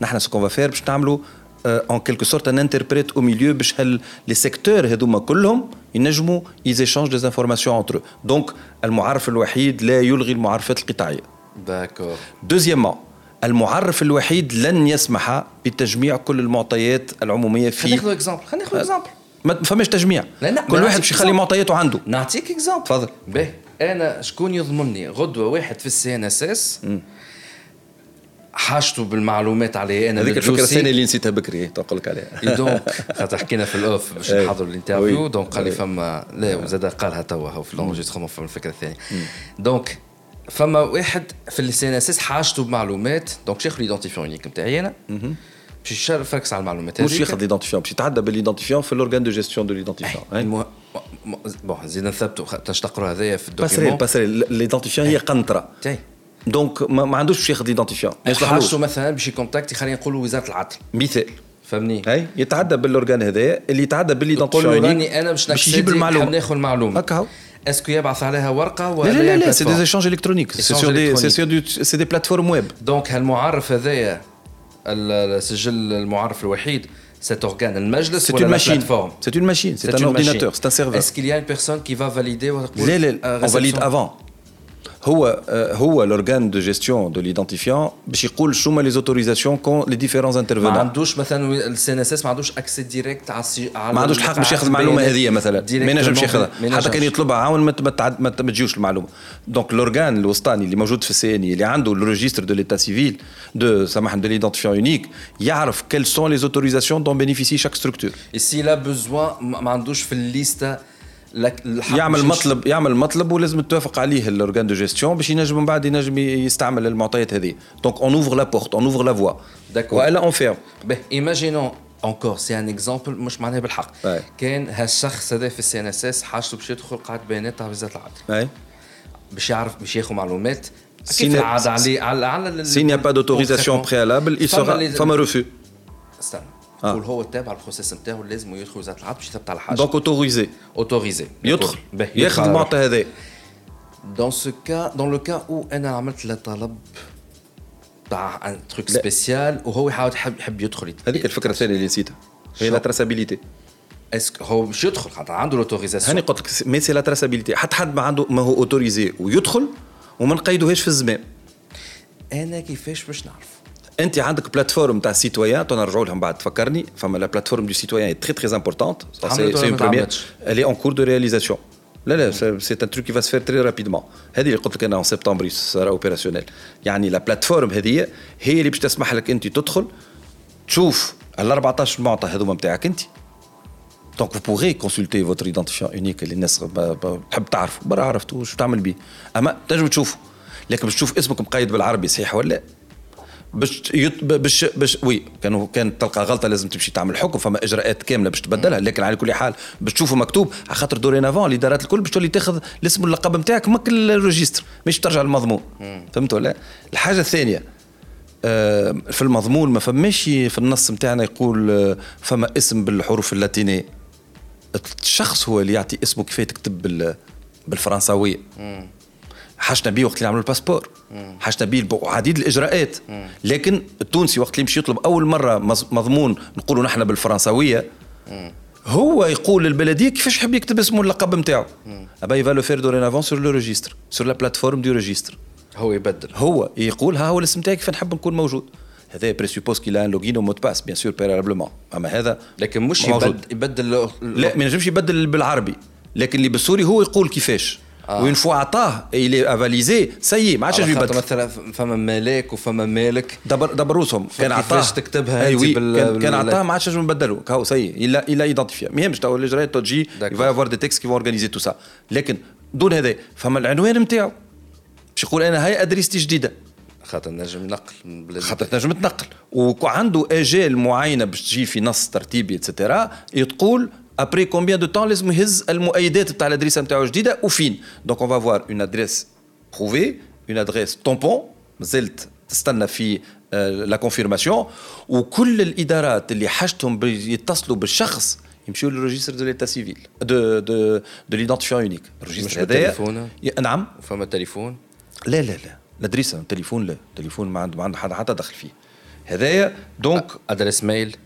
Speaker 4: نحن ce qu'on va faire باش نعملوا en quelque sorte un interprète au milieu باش هال les secteurs هذوما كلهم ينجموا يـ échangent des informations entre donc المعرف الوحيد لا يلغي المعرفات القطاعية.
Speaker 3: d'accord
Speaker 4: deuxièmement المعرف الوحيد لن يسمح بتجميع كل المعطيات العمومية
Speaker 3: خلينا
Speaker 4: في
Speaker 3: ناخذ exemple خلينا ناخذ exemple
Speaker 4: ما فماش تجميع.
Speaker 3: لا، لا،
Speaker 4: كل واحد باش يخلي. معطياته عنده.
Speaker 3: نعطيك exemple
Speaker 4: تفضل.
Speaker 3: باهي أنا شكون يضمنني؟ غدوة واحد في ال CNSS. حاجته بالمعلومات علي أنا
Speaker 4: هذيك
Speaker 3: الفكرة.
Speaker 4: الثانية اللي نسيتها بكري تنقل لك عليها.
Speaker 3: donc خاطر حكينا في ال off باش (laughs)
Speaker 4: أي.
Speaker 3: نحضروا ال
Speaker 4: interview.
Speaker 3: donc قال لي
Speaker 4: oui.
Speaker 3: فما لا وزاد قالها توا في ال enregistrement فما الفكرة الثانية. دونك فما واحد في السي ان اس اس حاجته بمعلومات دونك شيخ الايدونتيفيون يونيك نتاعي أنا. باش يشرفك على المعلومات
Speaker 4: مش
Speaker 3: هذيك.
Speaker 4: ياخذ ليدونتيفيون باش يتعدى بالليدونتيفيون في الاورجان دو جيستيون دو ليدونتيفيون.
Speaker 3: م- بون زيد نثبتوا تاش تقرأ هذايا في
Speaker 4: باسريل
Speaker 3: الدوكيمون
Speaker 4: باسريل ليدونتيفيون هي قنطرة.
Speaker 3: تاي.
Speaker 4: دونك ما, ما عندوش باش ياخذ ليدونتيفيون
Speaker 3: حاجته مثلا باش يكونتاكتي خلينا نقولوا وزارة العدل.
Speaker 4: مثال.
Speaker 3: فهمني؟
Speaker 4: هاي يتعدى بالاورجان هذايا اللي يتعدى
Speaker 3: يقول
Speaker 4: بالليدونتيفيون
Speaker 3: له
Speaker 4: يونيك
Speaker 3: راني أنا باش
Speaker 4: باش
Speaker 3: نحب
Speaker 4: المعلومة.
Speaker 3: ناخذ المعلومة.
Speaker 4: هكا هو
Speaker 3: اسكو يبعث عليها ورقه ولا
Speaker 4: لا لا لا, لا
Speaker 3: يعمل
Speaker 4: سي
Speaker 3: plateforme؟
Speaker 4: دي échanges électroniques. سي
Speaker 3: Échanges
Speaker 4: سور دي سي
Speaker 3: électroniques.
Speaker 4: سور دي سي دي بلاتفورم ويب
Speaker 3: دونك هالمعرف هذايا ال- السجل المعرف الوحيد cet organe المجلس
Speaker 4: سي
Speaker 3: ولا
Speaker 4: اون
Speaker 3: la
Speaker 4: ماشين
Speaker 3: plateforme?
Speaker 4: سي اون ماشين سي
Speaker 3: C'est
Speaker 4: ان
Speaker 3: une
Speaker 4: اورديناتور
Speaker 3: machine.
Speaker 4: سي ان سيرفر
Speaker 3: Est-ce qu'il y a une personne qui va valider وتقول
Speaker 4: لا لا هو آه، هو الاورجان دو جيستيون دو ليدونتيفيون باش يقول شو هما لي زوتوريزاسيون كون لي ديفيرونس
Speaker 3: ما
Speaker 4: انترفونون
Speaker 3: عندوش مثلا السي إن إس إس ما عندوش اكسي ديريكت على السي على
Speaker 4: ما عندوش الحق باش ياخذ المعلومة هذه مثلا. ما ينجمش ياخذها. حتى كان يطلبها عاون ما ما تعد- ما ما تجيوش المعلومة. donc ال organe الوسطاني اللي موجود في ال CNI اللي عنده ال registre de l'état civil de سامحني de l'identifiant unique يعرف quelles sont les autorisations dont bénéficie chaque structure
Speaker 3: si la besoin ما عندوش في ال liste لك- الحق
Speaker 4: يعمل مطلب يعمل مطلب ولازم توافق عليه ال organe de gestion باش ينجم من بعد ينجم يستعمل المعطيات هذه. donc on ouvre la porte on ouvre la
Speaker 3: voie.
Speaker 4: والا on ferme
Speaker 3: به imaginons انكور سي ان اكزامبل مش معناها بالحق. كان هالشخص هذا في السي إن إس إس حاجته باش يدخل قاعدة بيانات تاع وزارة العدل. باش يعرف باش ياخذ معلومات. كيف
Speaker 4: n'y a-
Speaker 3: العادة على على
Speaker 4: a pas d'autorisation préalable, il
Speaker 3: فما
Speaker 4: refus.
Speaker 3: استنى.
Speaker 4: آه.
Speaker 3: قول هو تابع البروسيس نتاعو لازم يدخل وزارة العدل باش يثبت على حاجة.
Speaker 4: دونك اوتوريزي
Speaker 3: اوتوريزي
Speaker 4: يدخل. ياخذ المعطى هذا.
Speaker 3: دون سو كا دون لو كا أو أنا عملت له طلب تاع ان تروك. سبيسيال وهو يحاول يحب يحب يدخل.
Speaker 4: هذيك الفكرة الثانية اللي نسيتها. هي؟ لا تراسابيليتي
Speaker 3: اسكو هو مش يدخل؟ خاطر عنده لوتوريزاسيون
Speaker 4: هاني قلت لك مي سي لا تراسابيليتي حتى حد ما عنده ما هو اوتوريزي ويدخل وما نقيدوهاش في الزمان.
Speaker 3: أنا كيفاش باش نعرف
Speaker 4: انت عندك بلاتفورم تاع سيتويان تنرجعوا لهم بعد. تفكرني فما لا بلاتفورم دو سيتويان تري تري امبورتونت
Speaker 3: ما تعملتش؟
Speaker 4: elle est en cours de réalisation. لا لا سي ان تروك va se faire très rapidement. هذه اللي قلت لك أنا en septembre sera opérationnelle يعني la plateforme هذه هي اللي باش تسمح لك أنت تدخل تشوف ال 14 معطى هذوما نتاعك أنت. donc vous pourrez consulter votre identifiant unique اللي الناس تحب تعرفه. برا عرفتوا شو تعمل بيه. أما تنجم تشوفه. لكن باش تشوف اسمك مقيد بالعربي صحيح ولا لا باش يط... باش باش oui كانوا كان تلقى غلطة لازم تمشي تعمل حكم فما إجراءات كاملة باش تبدلها لكن على كل حال باش تشوفه مكتوب على خاطر dorénavant الإدارات الكل باش تولي تاخذ الاسم واللقب نتاعك مال registre مش ترجع للمضمون. فهمت ولا؟ الحاجة الثانية آه، في المضمون ما فماش في النص نتاعنا يقول آه، فما اسم بالحروف اللاتينية. الشخص هو اللي يعطي اسمه كيف تكتب بال بالفرنساوية. حاجنا بيه وقت اللي عملوا الباسبور. حاجنا بيه عديد الإجراءات. لكن التونسي وقت اللي مشي يطلب أول مرة مضمون نقولوا نحن بالفرنساوية هو يقول للبلديه كيفاش يحب يكتب اسمه اللقب نتاعو أبا يفا لو فير دورينافون سور لو ريجستر سور لا بلاتفورم دو ريجستر
Speaker 3: هو يبدل.
Speaker 4: هو يقول ها هو الاسم تاعي كيف نحب نكون موجود. هذا بريسوبوز كي ان لوجين ومود باس بيان سور بيرابلومون أما هذا
Speaker 3: لكن مش
Speaker 4: موجود.
Speaker 3: يبدل يبدل
Speaker 4: لا ما ينجمش يبدل بالعربي. لكن اللي بالسوري هو يقول كيفاش. وين فوا عطاه اللي افاليزي سي ما عادش يبدل
Speaker 3: مثلا فما ملاك وفما مالك.
Speaker 4: دبر دبر روسهم كان عطاه.
Speaker 3: تكتبها
Speaker 4: اي وي
Speaker 3: بال...
Speaker 4: كان, كان عطاه ما عادش نجم نبدلوا كاو سي الا إلا ايدنتيفيا ما يهمش تو الإجراءات تجي يفا افوار دي تكست كي اورغانيزي تو سا لكن dans هذا فما العنوان نتاعو. باش يقول أنا هاي adresse تي جديدة.
Speaker 3: خاطر نجم ينقل من بلاد
Speaker 4: خاطر تنجم تنقل. وعنده آجال معينة باش تجي في نص ترتيبي et cetera تقول après combien de temps لازم يهز المؤيدات بتاع ال adresse نتاعو جديده enfin donc on va avoir une adresse prouvée une adresse tampon مازلت تستنى في la confirmation وكل الادارات اللي حاجتهم يتصلوا بالشخص يمشيو لل registre de l'état civil de de de l'identifiant
Speaker 3: unique ال registre هذايا
Speaker 4: نعم
Speaker 3: فما تليفون
Speaker 4: لا لا لا ال adresse تليفون لا تليفون ما عنده ما عنده حدا حتى دخل فيه هذايا donc
Speaker 3: adresse mail
Speaker 4: لا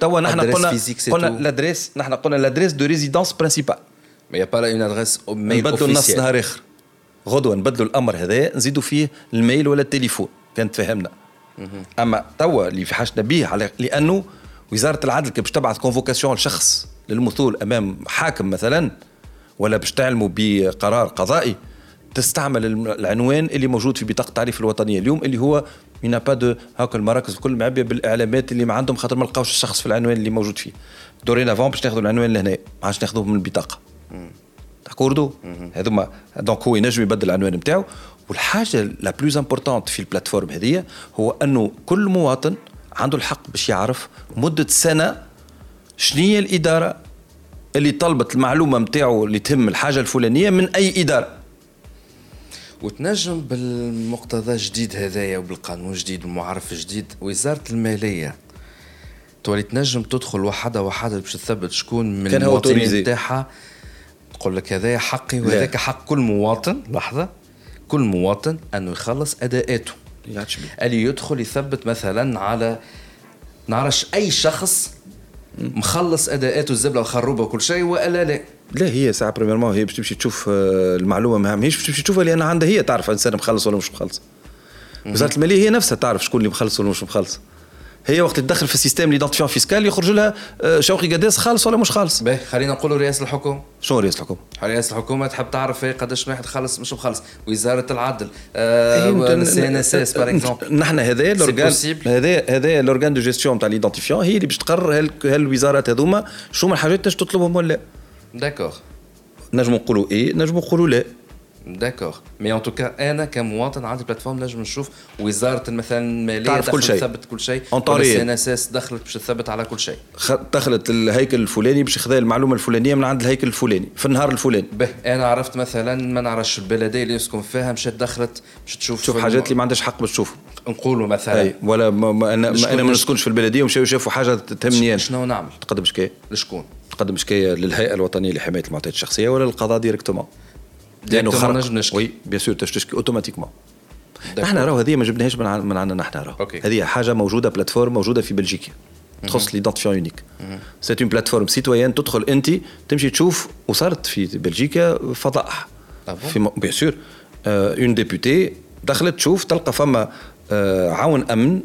Speaker 4: توا نحن قلنا قلنا l'adresse نحن قلنا l'adresse de résidence principale
Speaker 3: mais y a pas une adresse mail
Speaker 4: نبدلوا النص نهار آخر. غدوة نبدلوا الأمر هذا نزيدوا فيه ال mail ولا التليفون. كانت فهمنا أما توا اللي في حاجتنا به على لأنه وزارة العدل كي باش تبعث convocation لشخص للمثول أمام حاكم مثلا ولا باش تعلموا بقرار قضائي تستعمل العنوان اللي موجود في بطاقة التعريف الوطنية. اليوم اللي هو من با دو هاكا المراكز الكل معبيه بالإعلامات اللي ما عندهم خاطر ما لقاوش الشخص في العنوان اللي موجود فيه. dorénavant باش ناخذوا العنوان لهنا. ما عادش ناخذوه من البطاقة. d'accord هذوما donc هو ينجم يبدل العنوان نتاعو والحاجة la plus importante في ال plateforme هذه هو أنه كل مواطن عنده الحق باش يعرف مدة سنة شنية الإدارة اللي طلبت المعلومة نتاعو اللي تهم الحاجة الفلانية من أي إدارة.
Speaker 3: وتنجم بالمقتضى الجديد هذايا وبالقانون الجديد والمعرف الجديد وزاره المالية. تولي تنجم تدخل وحدة وحدة باش تثبت شكون من المواطنين نتاعها. تقول لك هذايا حقي وهذاك حق كل مواطن لحظة. كل مواطن أنه يخلص أداءاته. اللي يدخل يثبت مثلا على نعرفش أي شخص مخلص أداءاته الزبلة وخروبه وكل شيء وألا لا.
Speaker 4: لا هي ساعة بريميرمون هي باش تمشي تشوف آه، المعلومة ما ماهيش باش تمشي تشوفها لأن عندها هي تعرف إنسان مخلص ولا مش مخلص. وزارة المالية هي نفسها تعرف شكون اللي مخلص ولا مش مخلص. هي وقت تدخل في السيستم ليدونتيفيون فيسكال يخرج لها آه، شوقي قداس خالص ولا مش خالص.
Speaker 3: باهي خلينا نقولوا رئاسة الحكومة.
Speaker 4: شنو رئاسة الحكومة؟
Speaker 3: رئاسة الحكومة تحب تعرف هي قداش واحد خلص مش مخلص. وزارة العدل ال CNSS par exemple
Speaker 4: نحن هذا لورغان هذا هذا l'organe de gestion تاع l'identifiant هي اللي باش تقرر هل الوزارات هذوما شو من الحاجات تنجم تطلبهم ولا لا.
Speaker 3: d'accord
Speaker 4: نجموا نقولوا إيه نجموا نقولوا لا.
Speaker 3: d'accord mais en tout cas أنا كمواطن عندي plateforme نجم نشوف وزارة مثلا المالية
Speaker 4: تعرف كل شيء.
Speaker 3: تثبت كل شيء CNSS دخلت باش تثبت على كل شيء.
Speaker 4: دخلت الهيكل الفلاني باش خذا المعلومة الفلانية من عند الهيكل الفلاني في النهار الفلاني.
Speaker 3: به أنا عرفت مثلا ما نعرفش البلدية اللي نسكن فيها مشات دخلت باش تشوف
Speaker 4: تشوف حاجات اللي ما عندهاش حق باش تشوفها
Speaker 3: نقولوا مثلا.
Speaker 4: أي ولا ما ما أنا ما أنا ما نسكنش في البلدية ومشاو شافوا حاجة تهمني
Speaker 3: شنو نعمل؟
Speaker 4: تقدم شكاية.
Speaker 3: لشكون؟
Speaker 4: تقدم شكاية للهيئة الوطنية لحماية المعطيات الشخصية ولا للقضاء directement
Speaker 3: لأنه خرج
Speaker 4: oui bien sûr تشكي automatiquement نحن راهو هذه ما جبناهاش من عندنا نحن راهو هذه حاجة موجودة plateforme موجودة في بلجيكا. تخص l'identifiant unique c'est une plateforme citoyen تدخل أنت تمشي تشوف وصارت في بلجيكا فضائح في bien sûr une députée دخلت تشوف تلقى فما عون أمن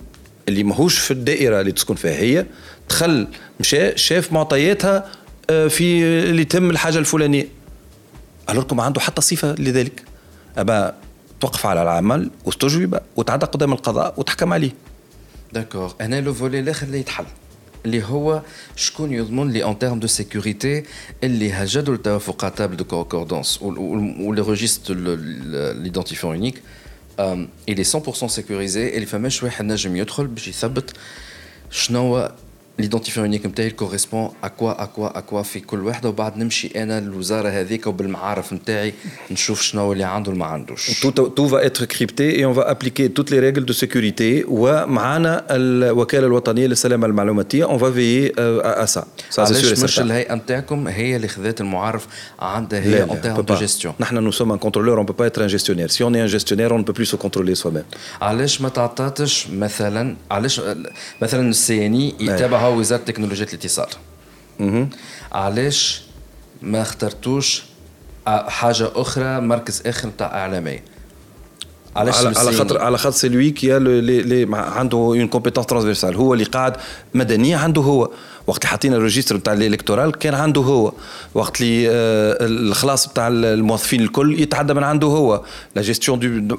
Speaker 4: اللي ماهوش في الدائرة اللي تسكن فيها هي. دخل مشى شاف معطياتها في اللي تم الحاجة الفلانية. الوركم عنده حتى صفة لذلك. أبا توقف على العمل واستجوب وتعدى قدام القضاء وتحكم عليه.
Speaker 3: d'accord أنا لو فولي الآخر اللي يتحل اللي هو شكون يضمن لي en termes de sécurité اللي هجدوا التوافقات table de concordance و les registres l'identifiant unique il est 100% sécurisé اللي فماش واحد نجم يدخل باش يثبت شنو l'identifiant unique نتاعي correspond à quoi à quoi à quoi في كل وحده وبعد نمشي أنا للوزاره هذيك وبالمعارف نتاعي نشوف شنو اللي عنده وما عندوش.
Speaker 4: tout va être crypté et on va appliquer toutes les règles de sécurité ومعانا الوكاله الوطنية للسلامة المعلوماتية. on va veiller à ça
Speaker 3: علاش مش الهيئة نتاعكم هي اللي خذات المعارف عندها هي en termes de gestion
Speaker 4: نحن nous sommes un contrôleur on peut pas être un gestionnaire si on est un gestionnaire on peut plus se contrôler soi-même
Speaker 3: علاش ما تعطاتش مثلا علاش مثلا ال CNI يتابع هو وزارة تكنولوجيا الاتصال. علاش ما اخترتوش حاجة أخرى مركز آخر نتاع اعلاميه علاش
Speaker 4: على, على؟ خاطر على خاطر c'est lui qui اللي عنده une compétence transversale هو اللي قاعد مدنية عنده هو. وقت اللي حطينا ال registre نتاع ال électoral كان عنده هو. وقت اللي آه، الخلاص نتاع الموظفين الكل يتعدى من عنده هو. la gestion de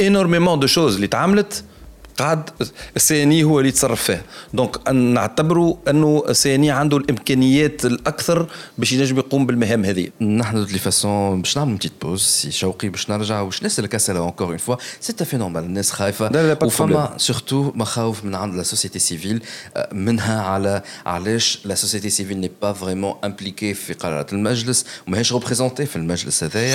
Speaker 4: énormément de choses اللي تعملت قاعد ال CNI هو اللي يتصرف فيها donc نعتبروا أنه ال CNI عنده الإمكانيات الأكثر باش ينجم يقوم بالمهام هذه.
Speaker 3: نحن de toutes les façons باش نعمل petite pause سي شوقي باش نرجع واش نسالك اسئله encore une fois c'est tout à fait normal الناس خايفة.
Speaker 4: لا، لا،
Speaker 3: وفما surtout مخاوف من عند la société civile منها على علاش la société civile n'est pas vraiment impliquée في قرارات المجلس وماهيش représentée في المجلس هذايا؟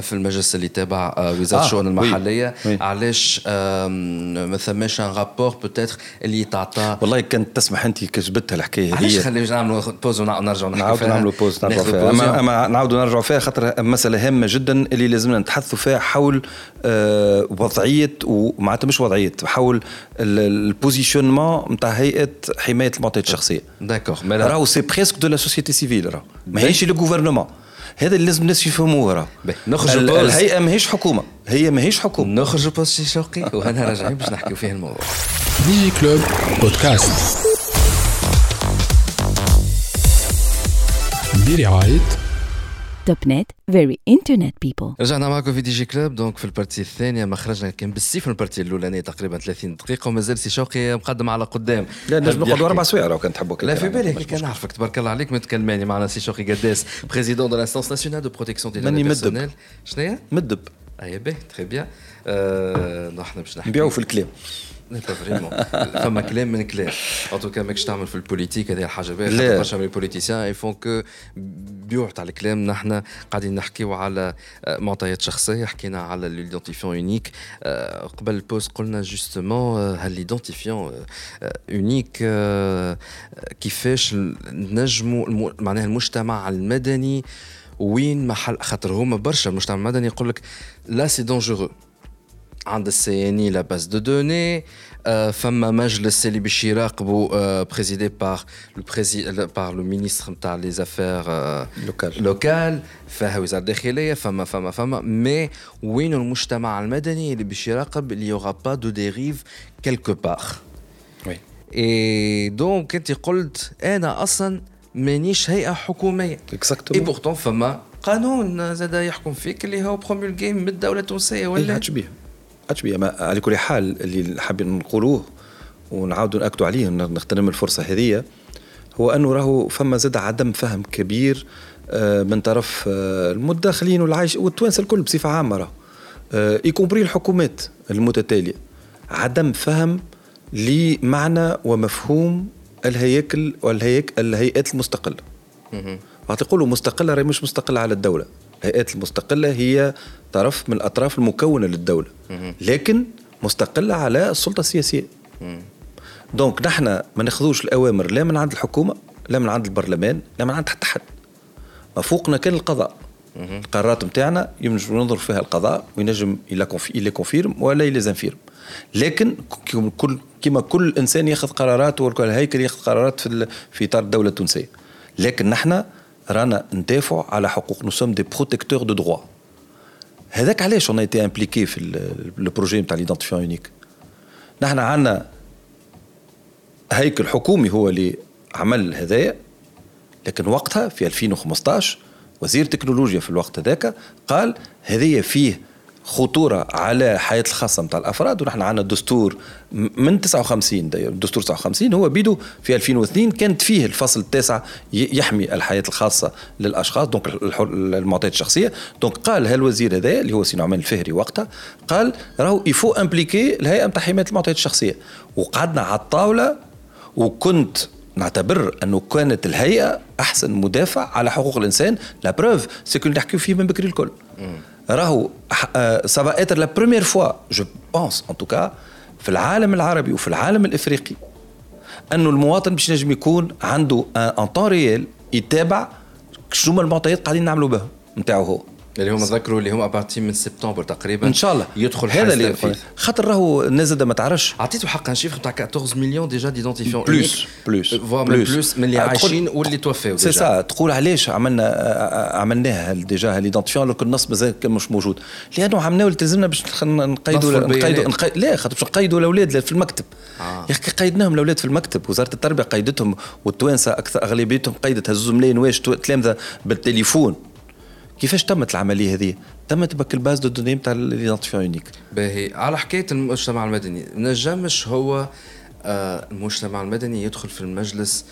Speaker 3: في المجلس. اللي تابع آه، وزارة
Speaker 4: آه،
Speaker 3: الشؤون
Speaker 4: المحلية.
Speaker 3: علاش آم، ما ثماش un rapport peut-être اللي يتعطى
Speaker 4: والله كانت تسمح أنت كجبتها الحكاية
Speaker 3: علاش
Speaker 4: هذه
Speaker 3: خلي نعملوا pause ونرجعوا
Speaker 4: نعاودوا نعملوا pause نرجعوا فيها اما أما نعاودوا نرجعوا فيها خاطر مسألة هامة جدا اللي لازمنا نتحدثوا فيها حول آه، وضعية ومعناتها مش وضعية حول ال- ال positionnement نتاع هيئة حماية المعطيات
Speaker 3: الشخصية. d'accord
Speaker 4: راهو c'est presque de la société civile راهو. ماهيش le gouvernement هذا اللي لازم الناس يفهموه ال-
Speaker 3: pause.
Speaker 4: الهيئة ماهيش حكومة. هي ماهيش حكومة.
Speaker 3: نخرجوا pause سي شوقي وهنا راجعين باش نحكيو فيه الموضوع.
Speaker 1: Digi Club Podcast برعاية
Speaker 2: Topnet very internet people
Speaker 3: رجعنا معكم في Digi Club donc في ال partie الثانية ما خرجنا كان بالسيف من ال partie الأولانية تقريبا 30 دقيقة ومازال سي شوقي مقدم على قدام
Speaker 4: لا نجم نقعدوا
Speaker 3: يحكي.
Speaker 4: أربع سوايع لو كان تحبوا
Speaker 3: لا في. بالي كان نعرفك تبارك الله عليك متكلماني معنا سي شوقي قداس président de l'instance nationale de protection des
Speaker 4: ماني مدب.
Speaker 3: شنو هي؟
Speaker 4: مدب
Speaker 3: اي باهي très bien نحن باش نحكي
Speaker 4: نبيعوا في الكلام
Speaker 3: لا vraiment فما كلام من كلام en tout cas ماكش تعمل في ال politique هذه الحاجة باهيه. خاطر برشا من ال politiciens ils font que بيوع تاع الكلام نحن قاعدين نحكيو على معطيات شخصيه حكينا على l'identifiant unique قبل ال pause قلنا justement هل l'identifiant unique كيفاش نجموا معناها المجتمع المدني وين محل؟ خاطر هما برشا المجتمع المدني يقول لك là c'est dangereux عند ال CNI la base de données فما مجلس اللي باش يراقبوا présidé par le prési par le ministre نتاع les affaires
Speaker 4: locales.
Speaker 3: locales فيها وزارة الداخليه فما فما فما. mais وين المجتمع المدني اللي باش يراقب اللي il y aura pas de dérive
Speaker 4: quelque
Speaker 3: part oui et donc أنت قلت أنا أصلا مانيش هيئة حكومية. اي
Speaker 4: exactement
Speaker 3: pourtant فما قانون زاد يحكم فيك اللي هو promulgué من الدولة التونسية
Speaker 4: ولا؟
Speaker 3: ولا
Speaker 4: عادش بيه. عادش بيه. على كل حال اللي حابين نقولوه ونعاودوا نأكدوا عليه نغتنم الفرصة هذه هو أنه راهو فما زاد عدم فهم كبير آه، من طرف آه، المداخلين والعايش والتوانسة الكل بصفة عامة راهو. y compris الحكومات المتتالية. عدم فهم لمعنى ومفهوم الهياكل والهياك الهيئات المستقلة. يقولوا مستقلة راهي مش مستقلة على الدولة. الهيئات المستقلة هي طرف من الأطراف المكونة للدولة. لكن مستقلة على السلطة السياسية. دونك نحن ما ناخذوش الأوامر لا من عند الحكومة لا من عند البرلمان لا من عند حتى حد. ما فوقنا كان القضاء. القرارات نتاعنا ينجم ينظر فيها القضاء وينجم ils confirment ولا ils infirment لكن كل كما كل إنسان يأخذ قرارات وكل هيكل يأخذ قرارات في في إطار الدولة التونسية. لكن نحن رانا ندافعوا على حقوق nous sommes des protecteurs de droits هذاك علاش on était impliqué في le projet نتاع l'identifiant unique نحن عندنا هيكل حكومي هو اللي عمل هذايا لكن وقتها في 2015 وزير التكنولوجيا في الوقت هذاك قال هذه فيه خطورة على حياة الخاصة نتاع الأفراد ونحن عندنا دستور م- من 59 داير الدستور 59 هو بيدو في 2002 كانت فيه الفصل التاسع يحمي الحياة الخاصة للأشخاص دونك المعطيات الشخصية. دونك قال هالوزير هذا اللي هو سي نعمان الفهري وقتها قال راهو il faut impliquer الهيئة نتاع حماية المعطيات الشخصية. وقعدنا على الطاولة وكنت نعتبر أنه كانت الهيئة أحسن مدافع على حقوق الإنسان. la preuve اللي نحكيو فيه من بكري الكل. راهو ça va être la première fois je pense en tout cas في العالم العربي وفي العالم الإفريقي انه المواطن باش نجم يكون عنده en temps réel يتابع شنو هما المعطيات قاعدين نعملوا بهم نتاعو هو.
Speaker 3: اللي هم ذكروا اللي هم à partir من سبتمبر تقريبا
Speaker 4: إن شاء الله.
Speaker 3: يدخل
Speaker 4: هذا اللي خاطر راهو الناس زاد ما تعرفش.
Speaker 3: عطيته حق chiffre تاع 14 مليون déjà
Speaker 4: d'identifiants plus
Speaker 3: plus plus من اللي عايشين واللي توفاو
Speaker 4: سي سا تقول علاش عملنا عملناها déjà l'identifiant لو النص مازال مش موجود. لأنه عملناه التزمنا باش نقيدوا نقيدوا لا خاطر باش نقيدوا الأولاد في المكتب. آه. يا أخي قيدناهم الأولاد في المكتب. وزارة التربية قيدتهم والتوانسة أكثر أغلبيتهم قيدت هزوا ملايين واش تلامذة بالتليفون. كيفاش تمت العملية هذه؟ تمت بك ال base de données نتاع l'identifiant unique
Speaker 3: باهي. على حكاية المجتمع المدني نجمش هو آه المجتمع المدني يدخل في المجلس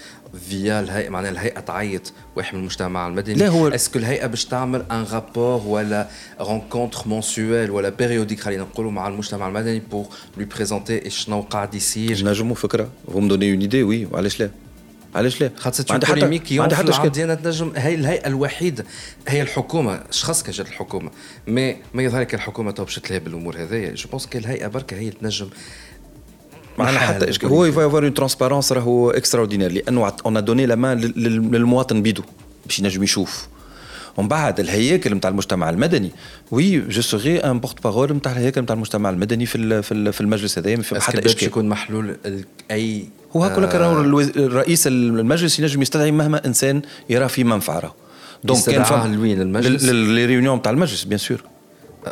Speaker 3: فيا الهيئة معناها الهيئة تعيط واحد من المجتمع المدني.
Speaker 4: لا هو
Speaker 3: est-ce que الهيئة باش تعمل un rapport ولا rencontre mensuelle ولا périodique خلينا نقولوا مع المجتمع المدني pour leur présenter شنو قاعد يصير؟
Speaker 4: نجموا فكرة؟ vous me donnez une idée oui وعلاش لا؟ علاش لا؟
Speaker 3: خاطر polémique يوم في العام ديالنا تنجم هي الهيئه الوحيده هي الحكومة. خاص كان جات الحكومة. mais ما يظهر لك الحكومة تو باش تلهي بالامور هذيا je pense que الهيئه بركه هي تنجم
Speaker 4: معنا حتى هو il va y avoir une transparence راهو extraordinaire لأنه on donne la main للمواطن بيدو باش ينجم يشوف. ومن بعد الهياكل نتاع المجتمع المدني. oui je serai un porte-parole نتاع الهياكل نتاع المجتمع المدني في في المجلس هذايا ما
Speaker 3: في حتى إشكال. يكون محلول أي
Speaker 4: هو هكا لك رئيس المجلس ينجم يستدعي مهما إنسان يرى فيه منفعة
Speaker 3: donc كان لوين؟ المجلس؟
Speaker 4: les réunions نتاع المجلس bien sûr.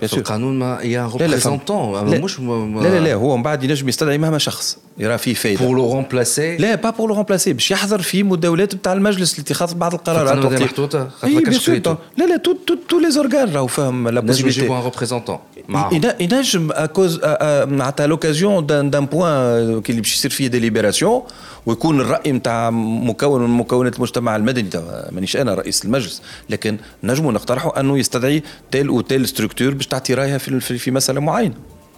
Speaker 3: في القانون mais y a représentant مش
Speaker 4: لا لا لا هو من بعد ينجم يستدعي مهما شخص يرى فيه فايده
Speaker 3: pour le remplacer
Speaker 4: لا pas pour le remplacer باش يحضر في مداولات نتاع المجلس لاتخاذ بعض القرارات
Speaker 3: القانون محطوطه
Speaker 4: لا لا تو تو تو les organes راهو فاهم
Speaker 3: la possibilité يجيبوا un représentant
Speaker 4: ينجم à cause معناتها l'occasion d'un point اللي باش يصير فيه délibération ويكون الرأي نتاع مكون من مكونات المجتمع المدني مانيش أنا رئيس المجلس. لكن نجموا نقترحوا أنه يستدعي telle أو telle structure باش تعطي رايها في, في مسألة معينة.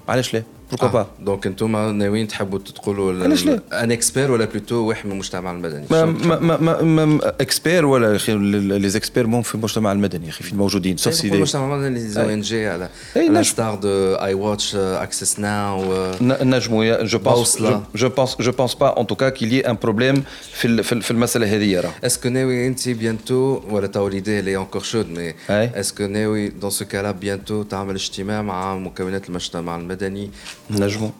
Speaker 4: علاش لا؟ pourquoi pas
Speaker 3: donc أنتم ناويين تحبوا تقولوا
Speaker 4: علاش لا
Speaker 3: un expert ولا plutôt واحد من المجتمع المدني
Speaker 4: ما ما ما, expert ولا أخي لي زيكسبير مون في المجتمع المدني أخي في الموجودين
Speaker 3: sauf si المجتمع المدني les ONG على ستار دو I Watch Access Now
Speaker 4: نجموا je pense je pense je pense pas en tout cas qu'il y ait un problème في في المساله هذه راه
Speaker 3: est-ce que ناوي انت bientôt ولا tout l'idée اللي encore chaude mais est-ce que ناوي dans ce cas-là bientôt تعمل اجتماع مع مكونات المجتمع المدني
Speaker 4: نجموا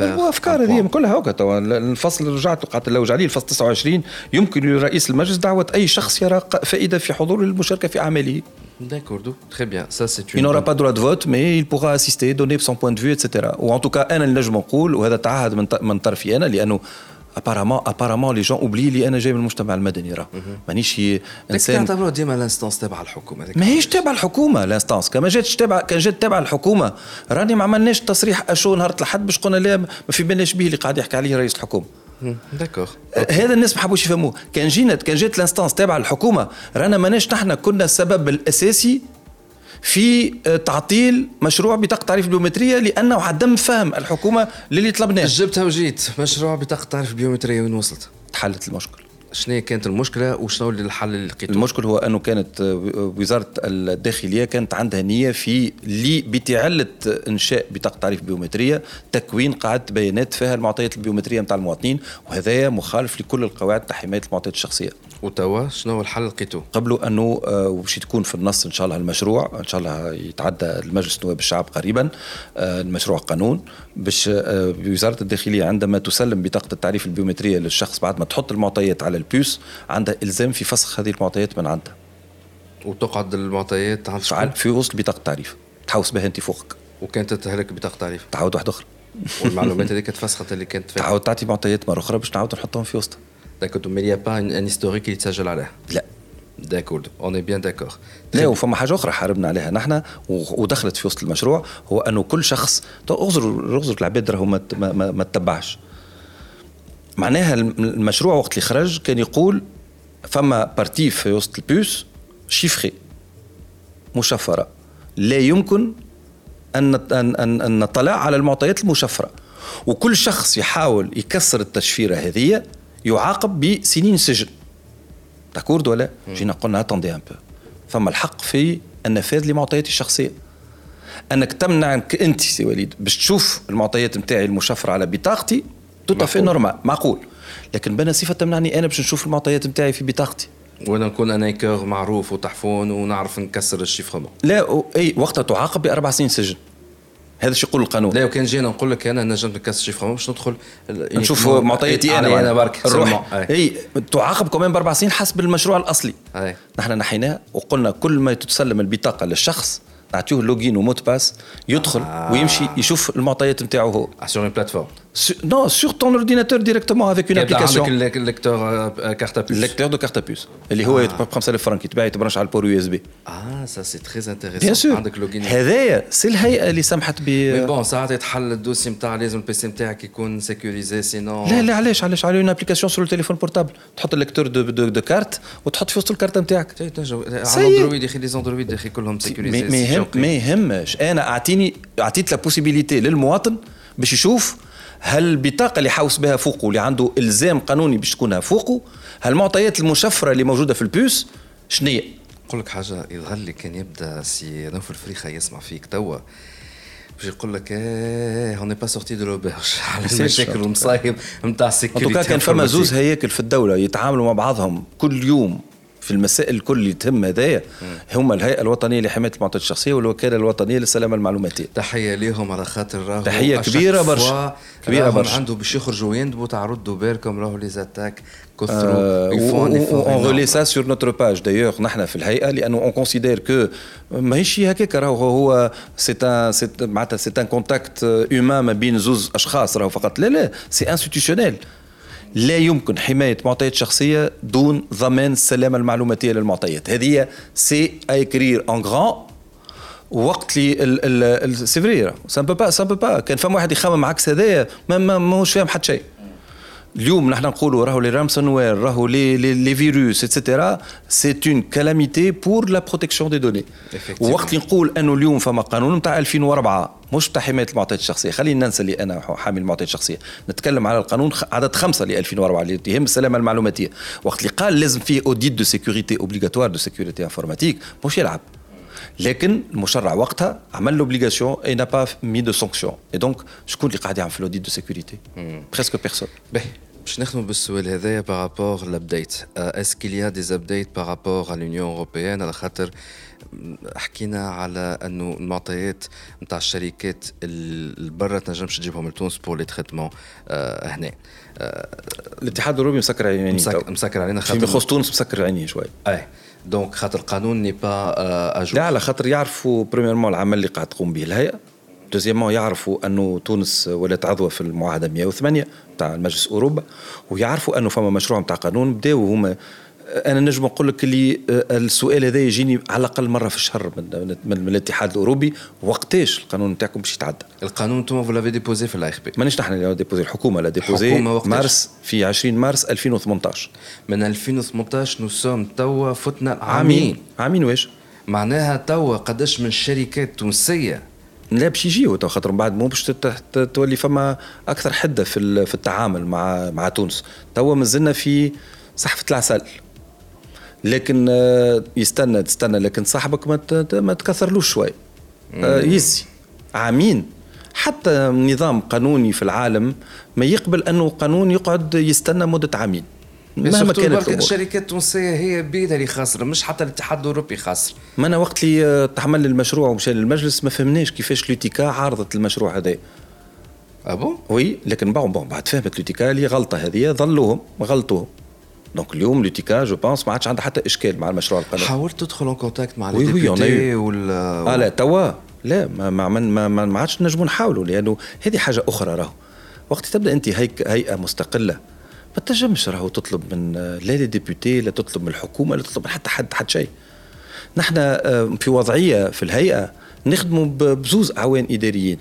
Speaker 4: هو أفكار هذه كلها هكا توا الفصل رجعت قعدت نلوج عليه الفصل 29 يمكن لرئيس المجلس دعوة أي شخص يرى فائدة في حضور المشاركة في أعماله
Speaker 3: D'accord, très bien. Ça, c'est une.
Speaker 4: Il n'aura pas droit de vote, mais il pourra assister, donner son point de vue, etc. Ou en tout cas, أنا اللي نجم نقول وهذا تعهد من من طرفي أنا لأنه apparemment apparemment les gens oublient اللي أنا جاي من المجتمع المدني راه. مانيش
Speaker 3: انسان تعتبروا ديما l'instance تابعة الحكومة
Speaker 4: ماهيش تابعة الحكومة l'instance كما جاتش تابعه كان جات تابعة الحكومة. راني ما عملناش تصريح أشو نهار الحد باش قلنا لا ما في بالناش به اللي قاعد يحكي عليه رئيس الحكومة.
Speaker 3: d'accord
Speaker 4: هذا الناس ما حبوش يفهموه. كان جينا كان جات l'instance تابعة الحكومة. رانا ماناش نحن كنا السبب الأساسي في تعطيل مشروع بطاقة تعريف البيومترية لأنه عدم فهم الحكومة للي طلبناه
Speaker 3: جبتها وجيت مشروع بطاقة تعريف البيومترية وين وصلت؟
Speaker 4: تحلت المشكل
Speaker 3: شنو كانت المشكلة وشنو الحل اللي لقيته؟
Speaker 4: المشكل هو أنه كانت وزارة الداخلية كانت عندها نية في لي بتعلة إنشاء بطاقة تعريف بيومترية تكوين قاعدة بيانات فيها المعطيات البيومترية نتاع المواطنين وهذا مخالف لكل القواعد تاع حمايه المعطيات الشخصية.
Speaker 3: وتوا شنو هو الحل لقيتوه؟
Speaker 4: قبلوا انه باش تكون في النص إن شاء الله المشروع إن شاء الله يتعدى المجلس نواب الشعب قريبا المشروع قانون باش وزاره الداخلية عندما تسلم بطاقة التعريف البيومترية للشخص بعد ما تحط المعطيات على ال puce عندها إلزام في فسخ هذه المعطيات من عندها.
Speaker 3: وتقعد المعطيات
Speaker 4: عند في وسط بطاقه التعريف تحوس بها أنت فوقك.
Speaker 3: وكانت تتهلك بطاقة تعريف.
Speaker 4: تعاود واحدة أخرى.
Speaker 3: والمعلومات (laughs) هذيك تفسخت اللي كانت
Speaker 4: فيها. تعاود تعطي معطيات مرة أخرى باش نعاود نحطهم في وسطها.
Speaker 3: D'accord, mais il n'y a pas un, un historique اللي يتسجل عليه
Speaker 4: لا.
Speaker 3: d'accord on est bien d'accord
Speaker 4: لا وفما حاجة أخرى حاربنا عليها نحن ودخلت في وسط المشروع هو أنه كل شخص اغزر اغزر العباد راهو ما, ما, ما تتبعش. معناها المشروع وقت اللي خرج كان يقول فما partie في وسط ال puce chiffrée مشفرة. لا يمكن أن ان ان, أن نطلع على المعطيات المشفرة. وكل شخص يحاول يكسر التشفيرة هذه يعاقب بسنين سجن. d'accord ولا جينا قلنا attendez un peu فما الحق في النفاذ لمعطياتي الشخصية. أنك تمنعك أنت سي وليد باش تشوف المعطيات نتاعي المشفرة على بطاقتي tout à fait normal معقول. لكن بنا صفة تمنعني أنا باش نشوف المعطيات نتاعي في بطاقتي.
Speaker 3: وأنا نكون أنا كور معروف وتحفون ونعرف نكسر ال
Speaker 4: chiffrement لا أي وقتها تعاقب بأربع سنين سجن. هذا شو يقول القانون
Speaker 3: لا وكان جينا نقول لك أنا نجم نكسر باش ندخل ال-
Speaker 4: نشوف معطياتي أنا
Speaker 3: علي أنا برك
Speaker 4: نروح
Speaker 3: seulement. أي.
Speaker 4: اي تعاقب كمان بأربع سنين حسب المشروع الأصلي
Speaker 3: أي.
Speaker 4: نحن نحيناه وقلنا كل ما تتسلم البطاقة للشخص نعطيه login و mot de passe يدخل
Speaker 3: آه.
Speaker 4: ويمشي يشوف المعطيات نتاعو هو
Speaker 3: sur une plateforme
Speaker 4: نو sur ton ordinateur directement avec une
Speaker 3: يبدا عندك
Speaker 4: application.
Speaker 3: ال lec- ال lecteur
Speaker 4: carte puce ال lecteur de carte puce اللي هو ب 5000 فرنك يتباع يتبرش على ال port USB
Speaker 3: آه ça c'est très
Speaker 4: bien
Speaker 3: intéressant
Speaker 4: sur
Speaker 3: عندك login
Speaker 4: هذايا c'est الهيئه اللي سمحت ب
Speaker 3: mais bon ساعات يتحل ال dossier نتاع لازم ال PC نتاعك يكون sécurisé sinon
Speaker 4: لا لا علاش علاش عليه une application sur ال téléphone portable تحط ال lecteur de, de, de carte وتحط في وسط الكارت نتاعك
Speaker 3: تنجم
Speaker 4: سي.
Speaker 3: على اندرويد يا أخي les Android يا أخي كلهم
Speaker 4: ما
Speaker 3: sécurisé
Speaker 4: ما يهم ما يهمش أنا اعطيني اعطيت la possibilité للمواطن باش يشوف هل البطاقه اللي حاوس بها فوقه اللي عنده إلزام قانوني باش تكونها فوقه هالمعطيات المشفرة اللي موجودة في ال puce شنية؟
Speaker 3: نقول لك حاجة يظهر لي كان يبدأ سي نوفل الفريخة يسمع فيك توا. باش يقول لك إيه on n'est pas sorti de l'auberge
Speaker 4: على
Speaker 3: المشاكل. والمصايب نتاع
Speaker 4: ال
Speaker 3: sécurité
Speaker 4: tout cas كان فما زوز هياكل في الدولة يتعاملوا مع بعضهم كل يوم. في المسائل الكل اللي تهم هذايا هما الهيئة الوطنية لحماية المعطيات الشخصية والوكالة الوطنية للسلامة المعلوماتية.
Speaker 3: تحية ليهم على خاطر راهو
Speaker 4: كبيرة
Speaker 3: fois
Speaker 4: برشا. كبيرة
Speaker 3: راهم
Speaker 4: برشا.
Speaker 3: عنده باش يخرجوا يندبوا تاع ردوا بالكم راهو les attaques. كثروا.
Speaker 4: on relaie ça sur notre page d'ailleurs نحن في الهيئة لأنه on considère que ماهيش هكاك راهو. هو c'est un معناتها c'est un contact humain ما بين زوز أشخاص راهو فقط. لا لا c'est institutionnel لا يمكن حماية معطيات شخصية دون ضمان السلامه المعلوماتية للمعطيات. هذه c'est écrit en grand. وقت اللي c'est vrai با بو با كان فما واحد يخمم عكس هذايا ما- ماهوش فاهم حتى شيء. اليوم نحن نقولوا راهو les ransomwares راهو les les, les virus et cetera c'est une calamité pour la protection des
Speaker 3: données.
Speaker 4: وقت اللي نقول أنه اليوم فما قانون نتاع 2004 مش بتاع حماية المعطيات الشخصية. خلينا ننسى اللي أنا حامل المعطيات الشخصية. نتكلم على القانون عدد خمسة ل 2004 اللي يهم السلامة المعلوماتية. وقت اللي قال لازم فيه audit de sécurité obligatoire de sécurité informatique مش يلعب. لكن المشرع وقتها عمل l'obligation et n'a pas mis de sanction. Et donc شكون اللي قاعد يعمل في ال audit de sécurité presque personne
Speaker 3: باهي. باش نخدموا بالسؤال هذايا par rapport l'update est-ce qu'il y a des updates par rapport على l'Union européenne على خاطر حكينا على أنه المعطيات نتاع الشركات ال- برا تنجمش تجيبهم لتونس pour les traitements هنا. آه،
Speaker 4: الاتحاد الأوروبي مسكر عينيه.
Speaker 3: مسك- مسكر علينا
Speaker 4: فيما
Speaker 3: خاطر
Speaker 4: يخص تونس مسكر عينيه شوي.
Speaker 3: اي donc خاطر القانون n'est pas à
Speaker 4: jour là على خاطر يعرفوا premièrement العمل اللي قاعد تقوم به الهيئة. deuxièmement يعرفوا انه تونس ولات عضوة في المعاهدة 108 تاع المجلس أوروبا ويعرفوا أنه فما مشروع تاع قانون بداوا هما أنا نجم نقول لك اللي السؤال هذا يجيني على الأقل مرة في الشهر من, من, من, الاتحاد الأوروبي. وقتاش القانون نتاعكم باش يتعدى؟
Speaker 3: القانون أنتم vous l'avez déposé في ال ARP
Speaker 4: مانيش نحن اللي déposé
Speaker 3: الحكومة l'a déposé؟
Speaker 4: مارس في 20 مارس 2018
Speaker 3: من 2018 nous sommes توا فتنا عامين.
Speaker 4: عامين. واش؟
Speaker 3: معناها توا قداش من شركات تونسيه
Speaker 4: لا باش يجيو تو خاطر من بعد مو باش تولي فما أكثر حدة في في التعامل مع مع تونس. توا مازلنا في صحفه العسل. لكن آه، يستنى تستنى لكن صاحبك ما ما تكثرلوش شوي. آه، يزي. عامين. حتى نظام قانوني في العالم ما يقبل أنه قانون يقعد يستنى مدة عامين. مهما كانت
Speaker 3: الشركات التونسية هي بيدها اللي خاسرة مش حتى الاتحاد الأوروبي خاسر.
Speaker 4: ما أنا وقت اللي آه، تحمل المشروع ومشى للمجلس ما فهمناش كيفاش l'UTICA عارضت المشروع هذا.
Speaker 3: ah
Speaker 4: bon oui لكن bon bon بعد فهمت l'UTICA اللي غلطة هذه ظلوهم غلطوهم. donc اليوم l'UTICA je pense ما عادش عندها حتى إشكال مع المشروع القانوني
Speaker 3: حاولت تدخل en contact مع oui
Speaker 4: oui،.
Speaker 3: ولا
Speaker 4: آه لا توا. لا ما ما ما, ما, ما عادش نجموا نحاولوا لأنه هذه حاجة أخرى راهو. وقت تبدأ أنت هيك هيئة مستقلة ما تنجمش راهو تطلب من آه، لا les députés لا تطلب من الحكومة لا تطلب من حتى حد حتى شيء. نحن آه، في وضعية في الهيئة نخدموا بزوز أعوان إداريين.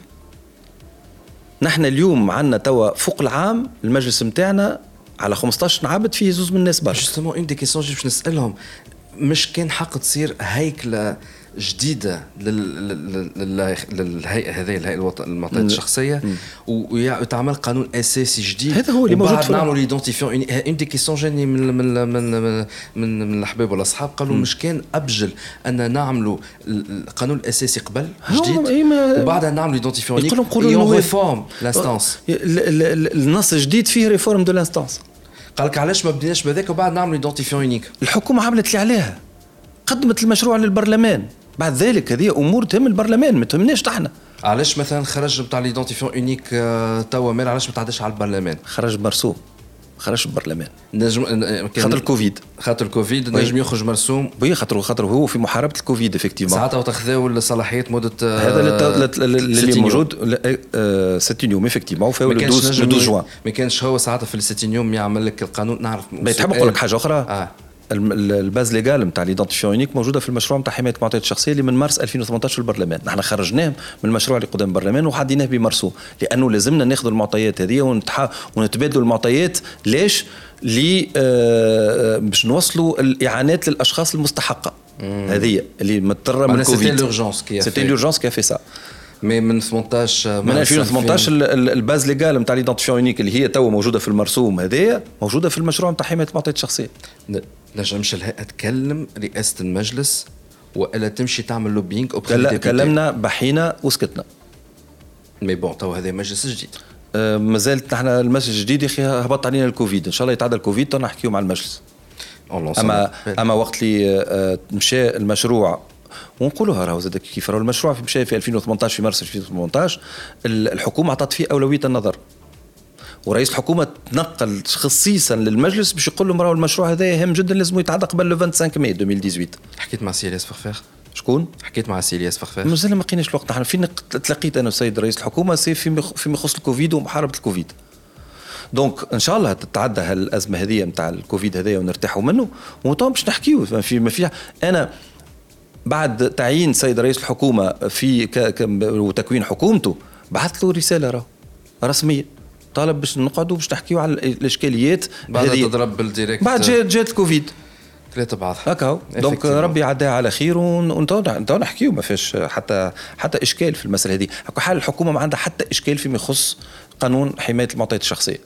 Speaker 4: نحن اليوم عندنا توا فوق العام المجلس نتاعنا على 15 عبد فيه زوز من الناس برشا
Speaker 3: justement une des questions باش نسالهم مش كان حق تصير هيكلة جديدة لل- لل- لل- للهيئه هذه الهيئة المعطيات الشخصية. و- ويع- وتعمل قانون أساسي جديد.
Speaker 4: هذا هو اللي موجود في.
Speaker 3: نعملوا l'identifiant. une des questions جاني من من من من من, الأحباب والأصحاب قالوا مش كان أبجل أن نعملوا ال- القانون الاساسي قبل جديد.
Speaker 4: إيه
Speaker 3: وبعدها نعملوا l'identifiant.
Speaker 4: يقولوا نقولوا.
Speaker 3: réforme l'instance
Speaker 4: ال- ال- ال- النص الجديد فيه réforme de l'instance
Speaker 3: قال لك علاش ما بديناش بهذاك وبعد نعملوا identifiant unique
Speaker 4: الحكومة عملت اللي عليها. قدمت المشروع للبرلمان. بعد ذلك هذه أمور تهم البرلمان ما تهمناش إحنا
Speaker 3: علاش مثلا خرج نتاع l'identifiant unique آه، توا مال علاش ما تعداش على البرلمان؟
Speaker 4: خرج مرسوم خرج البرلمان.
Speaker 3: نجم
Speaker 4: خاطر الكوفيد.
Speaker 3: خاطر الكوفيد نجم يخرج مرسوم.
Speaker 4: oui خاطر خاطر هو في محاربة الكوفيد effectivement
Speaker 3: ساعتها وتخذاو الصلاحيات مدة آه،
Speaker 4: هذا اللي موجود 60 يوم effectivement le 12 جوان.
Speaker 3: ما كانش هو ساعتها في ال 60 يوم يعمل لك القانون نعرف
Speaker 4: تحب نقول لك حاجة أخرى. آه. ال base légale نتاع l'identifiant unique موجودة في المشروع نتاع حماية المعطيات الشخصية اللي من مارس 2018 في البرلمان. نحن خرجناه من المشروع اللي قدام البرلمان وحديناه بمرسوم لأنه لازمنا ناخذ المعطيات هذه ونتح... ونتبادلوا المعطيات. ليش؟ لي آه باش نوصلوا الإعانات للأشخاص المستحقة. هذه اللي مضطرة من
Speaker 3: الكوفيد c'était l'urgence qui
Speaker 4: c'était l'urgence qui fait ça
Speaker 3: mais من 18
Speaker 4: من 2018 ال base légale نتاع l'identifiant unique اللي هي توا موجودة في المرسوم هذايا موجودة في المشروع نتاع حماية المعطيات الشخصيه
Speaker 3: نجمش الهيئه تكلم رئاسة المجلس وإلا تمشي تعمل lobbying
Speaker 4: كل... كلمنا بحينا وسكتنا.
Speaker 3: mais bon تو هذا مجلس جديد.
Speaker 4: آه مازالت نحن المجلس الجديد يا أخي هبط علينا الكوفيد. إن شاء الله يتعدى الكوفيد نحكيو مع المجلس. اما أما وقت اللي آه مشى المشروع ونقولوها راهو زاد كيف راهو المشروع في مشى في 2018 في مارس 2018 الحكومة اعطت فيه أولوية النظر. ورئيس الحكومة تنقل خصيصا للمجلس باش يقول لهم راهو المشروع هذا هام جدا لازم يتعدى قبل le 25 ماي 2018
Speaker 3: حكيت مع سي الياس فخفاخ؟
Speaker 4: شكون؟
Speaker 3: حكيت مع سي الياس فخفاخ.
Speaker 4: مازال ما لقيناش الوقت. نحن فين تلاقيت أنا وسيد رئيس الحكومة؟ c'est فيما يخص الكوفيد ومحاربة الكوفيد. donc إن شاء الله تتعدى هالأزمة هذه نتاع الكوفيد هذايا ونرتاحوا منه. وطبعا باش نحكيو ما في ما في أنا بعد تعيين سيد رئيس الحكومة في ك... ك... وتكوين حكومته بعثت له رسالة راه رسمية. طالب باش نقعدوا باش نحكيو على الإشكاليات
Speaker 3: بعد تضرب بال direct.
Speaker 4: بعد جات جات الكوفيد
Speaker 3: ثلاثة بعض.
Speaker 4: هكا donc ربي عداها على خير ونتو نحكيو ما فيش حتى حتى إشكال في المسألة هذه. حال الحكومة ما عندها حتى إشكال فيما يخص قانون حماية المعطيات الشخصية.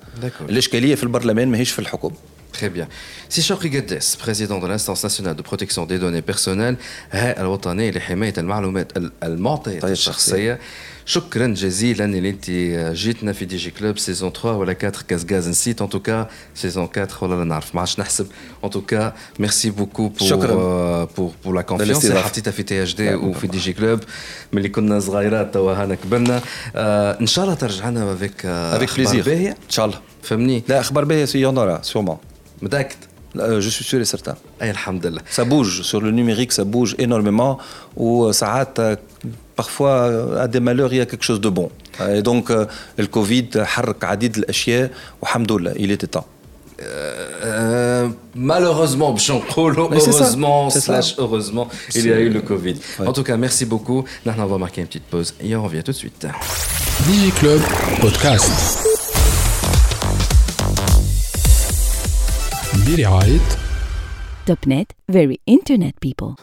Speaker 4: الإشكالية في البرلمان ماهيش في الحكومة.
Speaker 3: Très bien. Si Chawki Gaddes, président de l'instance nationale de protection des données personnelles, الهيئة الوطنية لحماية المعلومات المعطية الشخصية شكرا جزيلا اللي انت جيتنا في دي جي كلوب سيزون 3 ولا 4 كاس غاز نسيت ان توكا سيزون 4 ولا لا نعرف ما عادش نحسب ان توكا ميرسي بوكو بور شكرا بور بور لا كونفيونس اللي حطيتها في تي اش دي وفي دي جي كلوب ملي كنا صغيرات توا هانا كبرنا آه ان شاء الله ترجع لنا افيك
Speaker 4: افيك بليزير ان شاء الله
Speaker 3: فهمني
Speaker 4: لا أخبار باهيه سي يونورا سيومون
Speaker 3: متاكد
Speaker 4: جو سوي سور سيرتان
Speaker 3: اي الحمد لله
Speaker 4: سا بوج سور لو نيميريك سا بوج انورميمون وساعات parfois à des malheurs il y a quelque chose de bon et donc le Covid حرك عديد الاشياء والحمد لله il était temps
Speaker 3: Euh, malheureusement, heureusement, slash heureusement, il y a eu le Covid. Ouais. En tout cas, merci beaucoup. Maintenant, on va marquer une petite pause et on revient tout de suite.
Speaker 1: DJ Club Podcast. برعاية
Speaker 2: توب نت very internet people